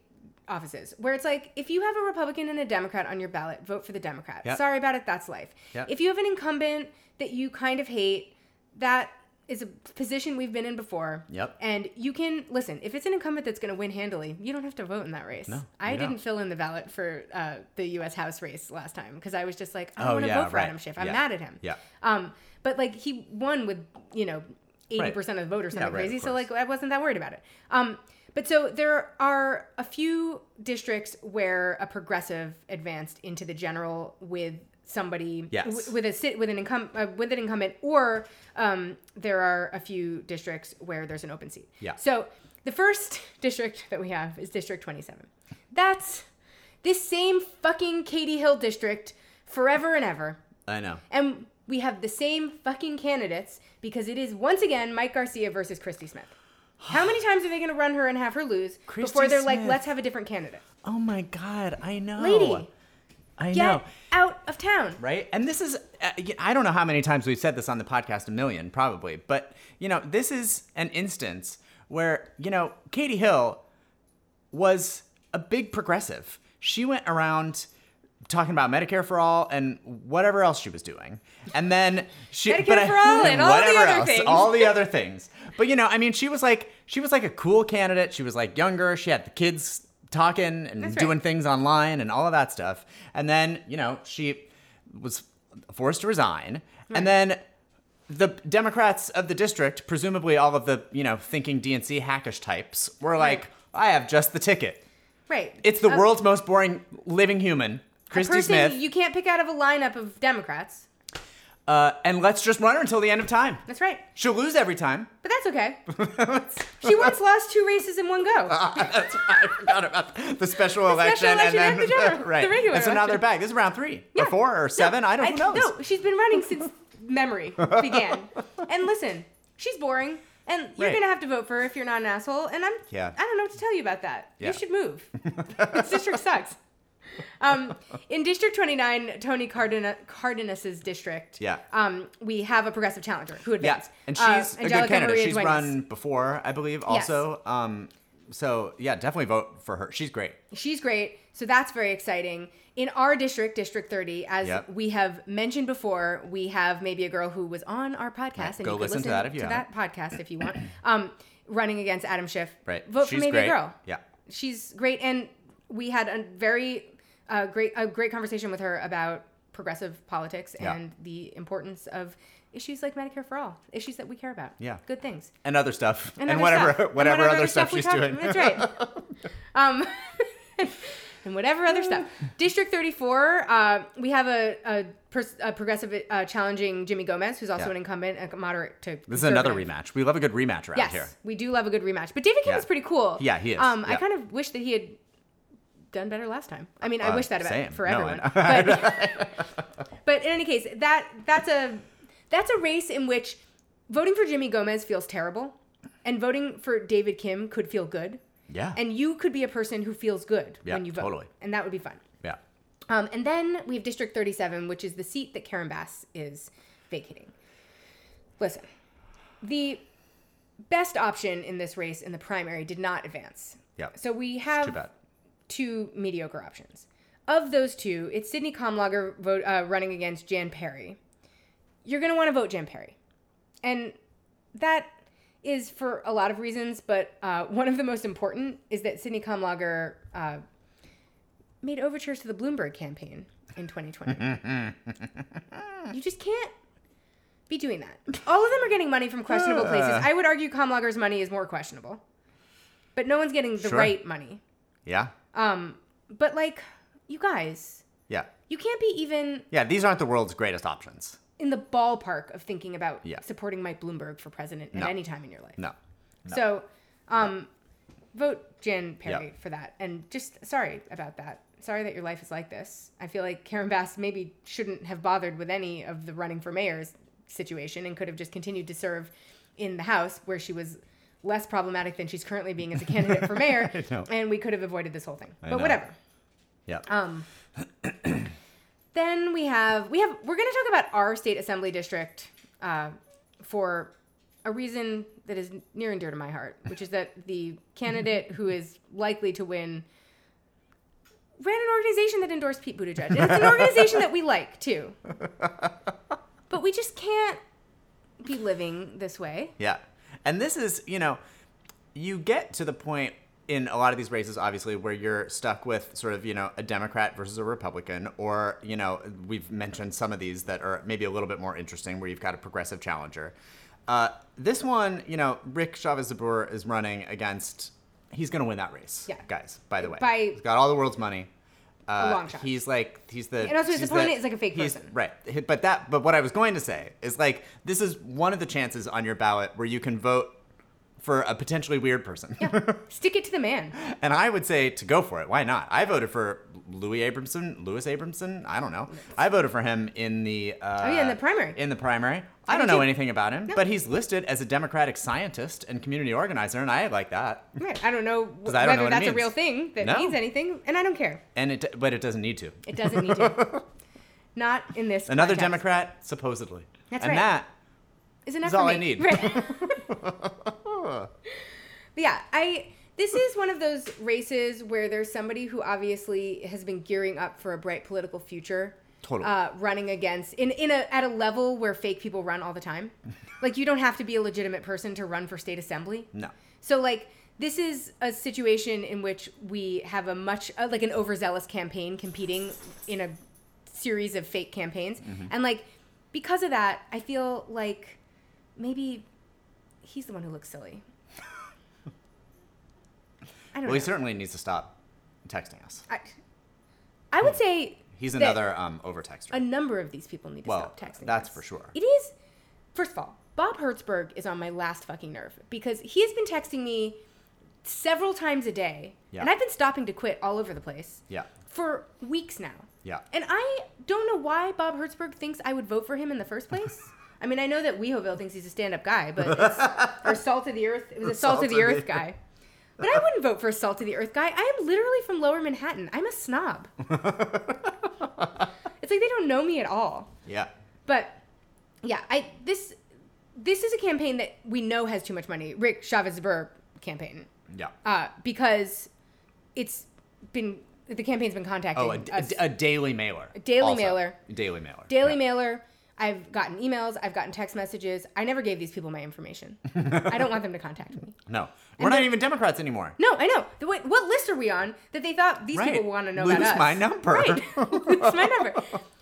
offices, where it's like if you have a Republican and a Democrat on your ballot, vote for the Democrat. Yeah. Sorry about it, that's life. Yeah. If you have an incumbent that you kind of hate, that is a position we've been in before. Yep. And you can listen. If it's an incumbent that's going to win handily, you don't have to vote in that race. No, I didn't don't. fill in the ballot for uh, the U.S. House race last time because I was just like, I Oh, don't want to yeah, vote for right. Adam Schiff. I'm Yeah. mad at him. Yeah. Um, but like he won with you know eighty Right. percent of the vote or something right, of crazy. So like I wasn't that worried about it. Um, but so there are a few districts where a progressive advanced into the general with somebody Yes. w- with a sit with an incum uh, with an incumbent, or um, there are a few districts where there's an open seat. Yeah. So The first district that we have is District 27. That's this same fucking Katie Hill district forever and ever. I know. And we have the same fucking candidates because it is once again Mike Garcia versus Christy Smith. How many times are they going to run her and have her lose Christy before they're like, let's have a different candidate? Oh my god, I know. Lady, I Get know. out of town. right? And this is, uh, I don't know how many times we've said this on the podcast, a million probably, but you know, this is an instance where, you know, Katie Hill was a big progressive. She went around talking about Medicare for all and whatever else she was doing. And then she Medicare but I- for all and all the other else, things. all the other things. But you know, I mean, she was like she was like a cool candidate. She was like younger. She had the kids talking and That's doing right. things online and all of that stuff. And then, you know, she was forced to resign. And then the Democrats of the district, presumably all of the, you know, thinking DNC hackish types, were like, I have just the ticket. Right. It's the A- world's most boring living human, Christy Smith. you can't pick out of a lineup of Democrats. Uh, and let's just run her until the end of time. That's right. She'll lose every time. But that's okay. she once lost two races in one go. That's I forgot about the special election, election and and the then general- right. the regular and so now election. they're back. This is round three Yeah. or four or seven. I don't know. No, she's been running since memory began. And listen, she's boring. And you're Right. gonna have to vote for her if you're not an asshole. And I'm Yeah. I don't know what to tell you about that. Yeah. You should move. this district sucks. Um, in District 29, Tony Cardin- Cardenas's district, Yeah. um, we have a progressive challenger who Yeah, advanced. and Uh, she's a good Angelica candidate. Maria She's Duenas. run before, I believe, also. Um, so yeah, definitely vote for her. She's great. She's great. So that's very exciting. In our district, District 30, as Yep. we have mentioned before, we have Maebe A. Girl who was on our podcast, Right. and Go you could listen listen to that if you that podcast if you want. Um, running against Adam Schiff. Right. Vote She's for Maebe great. A. Girl. Yeah. She's great, and we had a very uh, great a great conversation with her about progressive politics Yeah. and the importance of issues like Medicare for all, issues that we care about. Yeah. good things. And other stuff. And, other whatever stuff. And whatever other stuff, she's talk- doing. That's right. um, and whatever other stuff. District 34, uh, we have a, a, pers- a progressive uh, challenging Jimmy Gomez, who's also Yeah. an incumbent, a moderate to. This is another rematch. We love a good rematch around Yes, here. we do love a good rematch. But David Kim Yeah. is pretty cool. Yeah, he is. Um, I kind of wish that he had done better last time. I mean, I Uh, wish that about same. for No, everyone. But, but in any case, that that's a that's a race in which voting for Jimmy Gomez feels terrible, and voting for David Kim could feel good. Yeah. And you could be a person who feels good Yeah, when you vote. totally. And that would be fun. yeah. Um, and then we have District 37, which is the seat that Karen Bass is vacating. Listen, the best option in this race in the primary did not advance. Yeah. So we Too have bad. Two mediocre options. Of those two, it's Sydney Kamlager vote, uh, running against Jan Perry. You're going to want to vote Jan Perry. And that is for a lot of reasons, but uh, one of the most important is that Sydney Kamlager uh, made overtures to the Bloomberg campaign in 2020. you just can't be doing that. All of them are getting money from questionable places. Uh. I would argue Kamlager's money is more questionable, but no one's getting the Sure. right money. Yeah. Um, but like, you guys, Yeah. you can't be even Yeah. These aren't the world's greatest options. in the ballpark of thinking about Yeah. supporting Mike Bloomberg for president No. at any time in your life. No. So, um, vote Jan Perry Yep. for that. And just sorry about that. Sorry that your life is like this. I feel like Karen Bass maybe shouldn't have bothered with any of the running for mayor's situation and could have just continued to serve in the House where she was less problematic than she's currently being as a candidate for mayor. And we could have avoided this whole thing. I but know. whatever. Yeah. Um, then we have we have we're going to talk about our state assembly district uh, for a reason that is near and dear to my heart, which is that the candidate who is likely to win ran an organization that endorsed Pete Buttigieg. And it's an organization that we like too, but we just can't be living this way. Yeah. And this is, you know, you get to the point in a lot of these races, obviously, where you're stuck with sort of, you know, a Democrat versus a Republican, or, you know, we've mentioned some of these that are maybe a little bit more interesting where you've got a progressive challenger. Uh, this one, you know, Rick Chavez Zbur is running against, he's going to win that race. Yeah. Guys, by the way. By- he's got all the world's money. Uh, long shot. He's like he's the And also his opponent the- is like a fake he's- person. Right. But that but what I was going to say is like this is one of the chances on your ballot where you can vote for a potentially weird person. Yeah. Stick it to the man. and I would say to go for it. Why not? I voted for Louis Abramson, Louis Abramson. I don't know. I voted for him in the. Uh, Oh, yeah, in the primary. In the primary. I I don't know too. anything about him, but he's listed as a Democratic scientist and community organizer, and I like that. Right. I don't know wh- I don't whether it that's a real thing that No. means anything, and I don't care. And it, but it doesn't need to. It doesn't need to. Not in this. Another context. Democrat, supposedly. That's and right. that is enough is all I need. Right. But yeah, I this is one of those races where there's somebody who obviously has been gearing up for a bright political future. Totally. Uh, running against in in a at a level where fake people run all the time. like you don't have to be a legitimate person to run for state assembly. no. So like this is a situation in which we have a much uh, like an overzealous campaign competing in a series of fake campaigns, Mm-hmm. and like because of that, I feel like maybe he's the one who looks silly. I don't know. Well, he certainly needs to stop texting us. I, I would say He's another um, overtexter. A number of these people need to Well, stop texting. that's us. for sure. It is. First of all, Bob Hertzberg is on my last fucking nerve because he has been texting me several times a day, Yeah. and I've been stopping to quit all over the place yeah. for weeks now. Yeah. And I don't know why Bob Hertzberg thinks I would vote for him in the first place. I mean, I know that WeHoville thinks he's a stand-up guy, but it's, or salt of the earth. It was a salt, of the earth guy. But I wouldn't vote for a salt of the earth guy. I am literally from Lower Manhattan. I'm a snob. it's like they don't know me at all. Yeah. But yeah, I this this is a campaign that we know has too much money. Rick Chavez Zbur campaign, Yeah. uh, because it's been the campaign's been contacting Oh, a, a, a daily mailer. A daily also. mailer. Daily mailer. Daily Yeah. mailer. I've gotten emails. I've gotten text messages. I never gave these people my information. I don't want them to contact me. No. We're not even Democrats anymore. No, I know. The, wait, what list are we on that they thought these Right. people want to know Lose about us? my number. Right. Lose my number.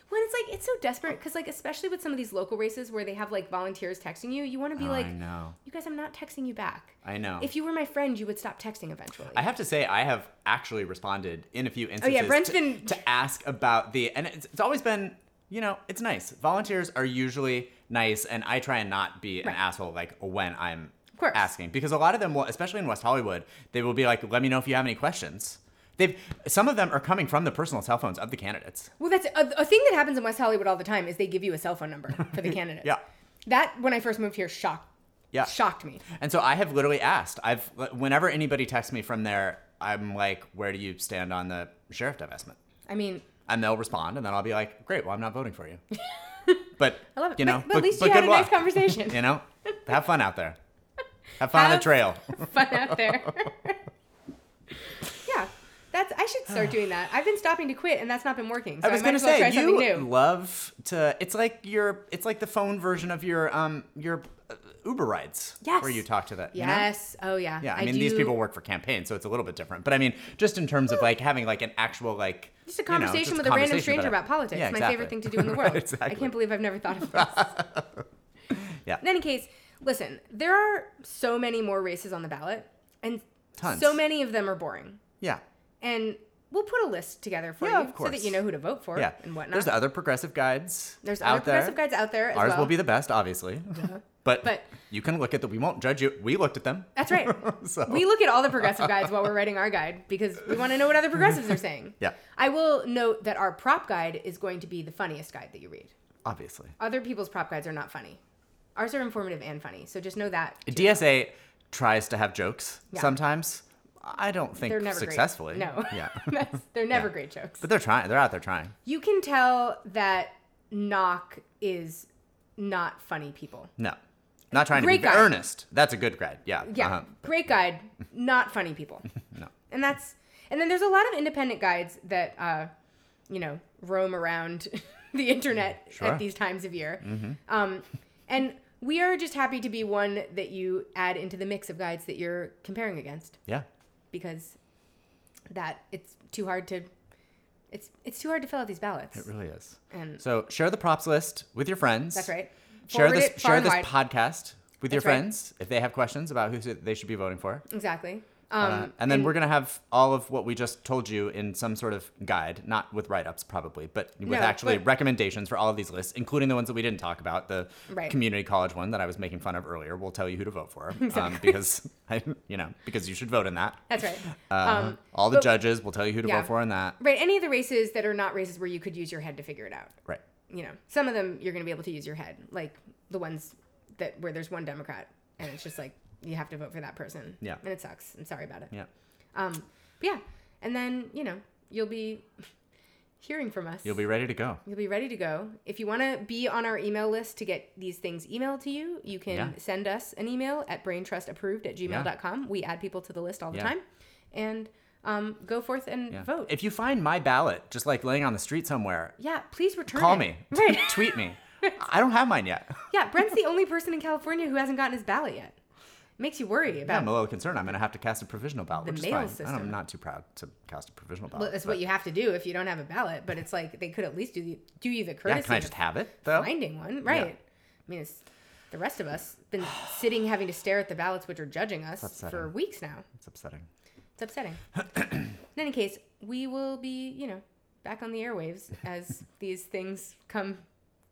When it's like it's so desperate because like especially with some of these local races where they have like volunteers texting you, you want to be Oh, like, I know. you guys, I'm not texting you back. I know. If you were my friend, you would stop texting eventually. I have to say, I have actually responded in a few instances Oh, yeah, Brent's to, been- to ask about the, and it's, it's always been, you know, it's nice. Volunteers are usually nice, and I try and not be an asshole like when I'm asking because a lot of them, will, especially in West Hollywood, they will be like, "Let me know if you have any questions." They've some of them are coming from the personal cell phones of the candidates. well, that's a, a thing that happens in West Hollywood all the time is they give you a cell phone number for the candidates. Yeah. That when I first moved here shocked Yeah. shocked me. And so I have literally asked. I've whenever anybody texts me from there, I'm like, "Where do you stand on the sheriff divestment?" I mean, and they'll respond, and then I'll be like, "Great, well, I'm not voting for you." But I love it. you know, but, but at least you had a nice conversation. You know, have fun out there. Have fun on the Have trail. Fun out there. yeah. That's I should start doing that. I've been stopping to quit and that's not been working. So I was might gonna as well say try something you new. love to. It's like your. It's like the phone version of your um your Uber rides. Yes. Where you talk to the. you know? Yes. Oh yeah. Yeah, I mean these people work for campaigns, so it's a little bit different. But I mean, just in terms of like having like an actual like Just a you know, conversation just with a random stranger about, about politics. Yeah, My favorite thing to do in the world. exactly. I can't believe I've never thought of this. Yeah. In any case, listen, there are so many more races on the ballot, and Tons. so many of them are boring. Yeah. And we'll put a list together for Yeah, you of so that you know who to vote for Yeah. and whatnot. There's other progressive guides. There's other progressive there. guides out there as Ours well. will be the best, obviously. But, But- you can look at them. We won't judge you. We looked at them. That's right. So- We look at all the progressive guides while we're writing our guide because we want to know what other progressives are saying. Yeah. I will note that our prop guide is going to be the funniest guide that you read. Obviously. Other people's prop guides are not funny. Ours are informative and funny. So just know that. DSA tries to have jokes Yeah. sometimes. I don't think They're never successfully. Great. No. Yeah. They're never Yeah. great jokes. but they're trying. They're out there trying. You can tell that knock is not funny people. No. Not trying Great to be guide. earnest. That's a good guide. Yeah. Yeah, Uh-huh. great guide, not funny people. No. And that's and then there's a lot of independent guides that uh, you know roam around the internet Sure. at these times of year. Um, and we are just happy to be one that you add into the mix of guides that you're comparing against Yeah. because that it's too hard to it's it's too hard to fill out these ballots. It really is. And So share the props list with your friends. that's right. Share this share this wide. podcast with your That's right. friends if they have questions about who they should be voting for. Exactly. Um, Uh, and then we're gonna have all of what we just told you in some sort of guide, not with write-ups probably, but with No, actually but- recommendations for all of these lists, including the ones that we didn't talk about. The Right. community college one that I was making fun of earlier. We'll tell you who to vote for, um, because I, you know, because you should vote in that. That's right. Uh, um, all the but- judges will tell you who to yeah. vote for in that. right. Any of the races that are not races where you could use your head to figure it out. Right. You know, some of them you're going to be able to use your head, like the ones that where there's one Democrat and it's just like you have to vote for that person. Yeah. And it sucks. I'm sorry about it. Yeah. Um, but yeah, and then you know you'll be hearing from us. You'll be ready to go. You'll be ready to go. If you want to be on our email list to get these things emailed to you, you can Yeah. send us an email at braintrustapproved at gmail.com. We add people to the list all the Yeah. time. And um, go forth and Yeah. vote. If you find my ballot just like laying on the street somewhere, yeah, please return call it. me. Right. Tweet me. I don't have mine yet. yeah, Brent's the only person in California who hasn't gotten his ballot yet. Makes you worry Yeah, about I'm a little concerned. I'm going to have to cast a provisional ballot, The which mail is fine. system. I'm not too proud to cast a provisional ballot. well, that's but- what you have to do if you don't have a ballot. But it's like they could at least do the, do you the Yeah, courtesy can I of just have it though? finding one, right? I mean, it's the rest of us been sitting having to stare at the ballots which are judging us for weeks now. It's upsetting. It's upsetting. In any case, we will be, you know, back on the airwaves as these things come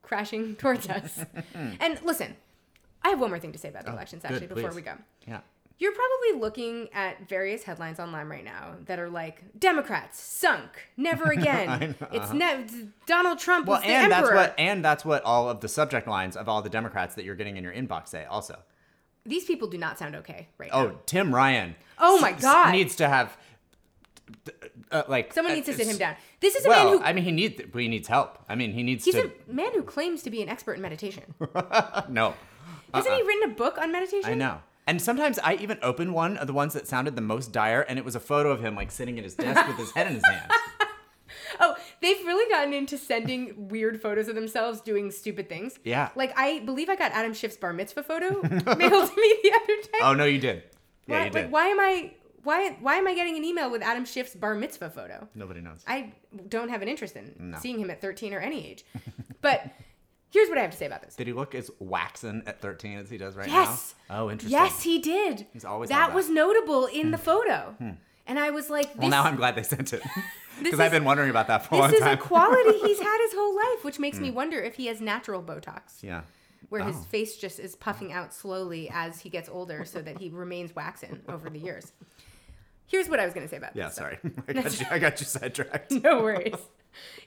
crashing towards us. and listen, I have one more thing to say about the oh, elections Oh, good, actually before please. we go. Yeah. You're probably looking at various headlines online right now that are like Democrats sunk, never again. It's uh-huh. ne- Donald Trump Well, was the and emperor. that's what and that's what all of the subject lines of all the Democrats that you're getting in your inbox say also. These people do not sound okay right now. Oh, Tim Ryan. Oh my God. Needs to have uh, like Someone uh, needs to sit him down. This is a Well, man who I mean, he needs he needs help. I mean, he needs he's to a man who claims to be an expert in meditation. no. Hasn't he written a book on meditation? Uh-uh. I know. And sometimes I even opened one of the ones that sounded the most dire, and it was a photo of him like sitting at his desk with his head in his hands. Oh, they've really gotten into sending weird photos of themselves doing stupid things. Yeah. Like I believe I got Adam Schiff's bar mitzvah photo mailed to me the other day. Oh no, you did. Yeah, why, you did. Like, why am I why why am I getting an email with Adam Schiff's bar mitzvah photo? Nobody knows. I don't have an interest in No. seeing him at 13 or any age. But here's what I have to say about this. Did he look as waxen at 13 as he does right Yes. now? Yes. Oh, interesting. Yes, he did. He's always that that. was notable in the hmm. photo. Hmm. And I was like, this, Well, now I'm glad they sent it because I've been wondering about that for a long time. this is a quality he's had his whole life, which makes me wonder if he has natural Botox. yeah. where his Oh. face just is puffing out slowly as he gets older so that he remains waxen over the years. Here's what I was going to say about this. Yeah. Sorry, I got you. I got you sidetracked. No worries.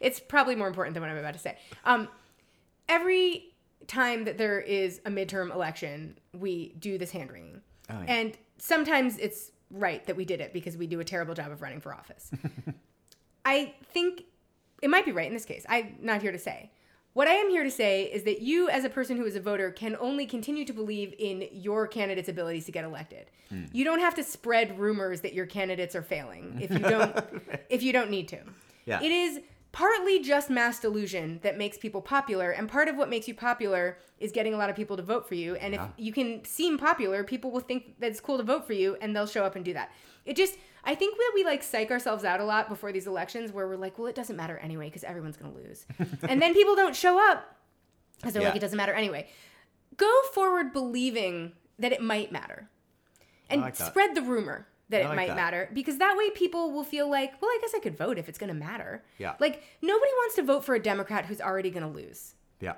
It's probably more important than what I'm about to say. Um, every time that there is a midterm election, we do this hand wringing. Oh, yeah. And sometimes it's right that we did it because we do a terrible job of running for office. I think it might be right in this case. I'm not here to say. What I am here to say is that you, as a person who is a voter, can only continue to believe in your candidate's abilities to get elected. Hmm. You don't have to spread rumors that your candidates are failing if you don't if you don't need to. Yeah. It is partly just mass delusion that makes people popular, and part of what makes you popular is getting a lot of people to vote for you. And if you can seem popular, people will think that it's cool to vote for you, and they'll show up and do that. It just, I think that we like psych ourselves out a lot before these elections, where we're like, well, it doesn't matter anyway because everyone's gonna lose, and then people don't show up because they're like, it doesn't matter anyway. Go forward believing that it might matter, and like spread the rumor that I it like might that. matter because that way people will feel like, well, I guess I could vote if it's gonna matter. Yeah. Like nobody wants to vote for a Democrat who's already gonna lose. Yeah.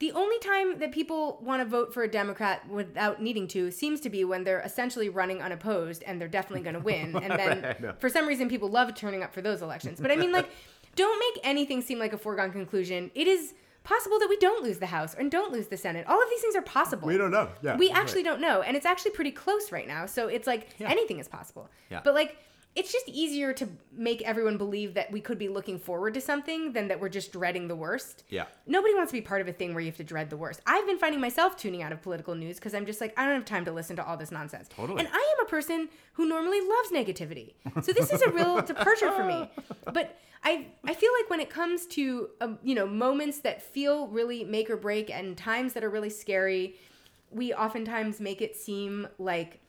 The only time that people want to vote for a Democrat without needing to seems to be when they're essentially running unopposed and they're definitely going to win. And then for some reason, people love turning up for those elections. But I mean, like, don't make anything seem like a foregone conclusion. It is possible that we don't lose the House and don't lose the Senate. All of these things are possible. We don't know. Yeah. We right. actually don't know. And it's actually pretty close right now. So it's like Yeah. anything is possible. Yeah. But like, it's just easier to make everyone believe that we could be looking forward to something than that we're just dreading the worst. Yeah. Nobody wants to be part of a thing where you have to dread the worst. I've been finding myself tuning out of political news because I'm just like, I don't have time to listen to all this nonsense. Totally. And I am a person who normally loves negativity. So this is a real departure for me. But I, I feel like when it comes to, um, you know, moments that feel really make or break and times that are really scary, we oftentimes make it seem like,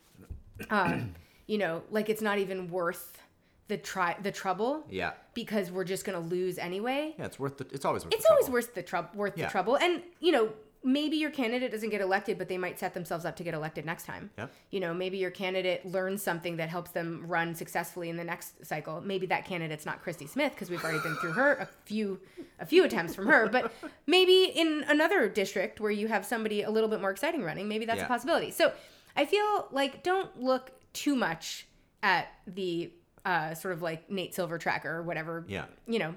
uh, you know, like it's not even worth the try the trouble Yeah. because we're just gonna lose anyway Yeah. It's worth. The, it's always worth. it's the always trouble. worth the trouble worth Yeah. the trouble and you know maybe your candidate doesn't get elected, but they might set themselves up to get elected next time. Yep. You know, maybe your candidate learns something that helps them run successfully in the next cycle. Maybe that candidate's not Christy Smith because we've already been through her a few a few attempts from her, but maybe in another district where you have somebody a little bit more exciting running, maybe that's Yeah. a possibility. So, I feel like don't look too much at the uh, sort of like Nate Silver tracker or whatever. Yeah. You know,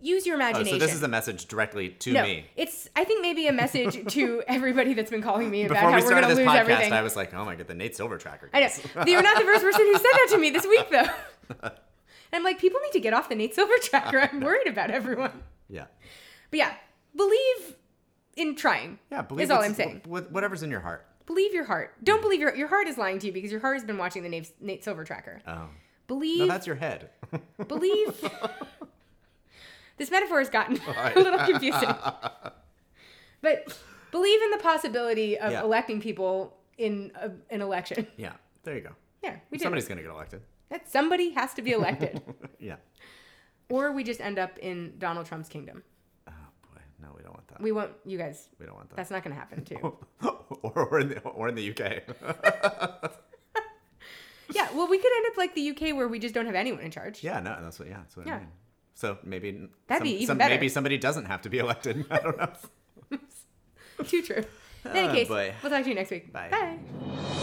use your Oh, imagination. so this is a message directly to no, me. it's I think maybe a message to everybody that's been calling me about Before how we we're started gonna this lose podcast, everything. I was like, "Oh my god, the Nate Silver tracker." I know. guys. You're not the first person who said that to me this week, though. And I'm like, people need to get off the Nate Silver tracker. I'm worried about everyone. yeah, But yeah, believe in trying. yeah. Believe is all I'm saying. Whatever's in your heart. Believe your heart. Don't mm. believe your your heart is lying to you because your heart has been watching the Nate, Nate Silver tracker. Oh, Believe. no, that's your head. believe. this metaphor has gotten a little confusing. But believe in the possibility of Yeah. electing people in a, an election. yeah, there you go. Yeah, we did. Somebody's gonna get elected. That somebody has to be elected, Yeah. or we just end up in Donald Trump's kingdom. Oh no, we don't want that. We won't. You guys, We don't want that. that's not going to happen too. or, or in the or in the UK. yeah. Well, we could end up like the UK where we just don't have anyone in charge. yeah, no, that's what. Yeah, that's what Yeah. I mean. So maybe That'd be even Maybe better. somebody doesn't have to be elected. I don't know. Too true. In any Oh, case, boy. we'll talk to you next week. Bye. Bye.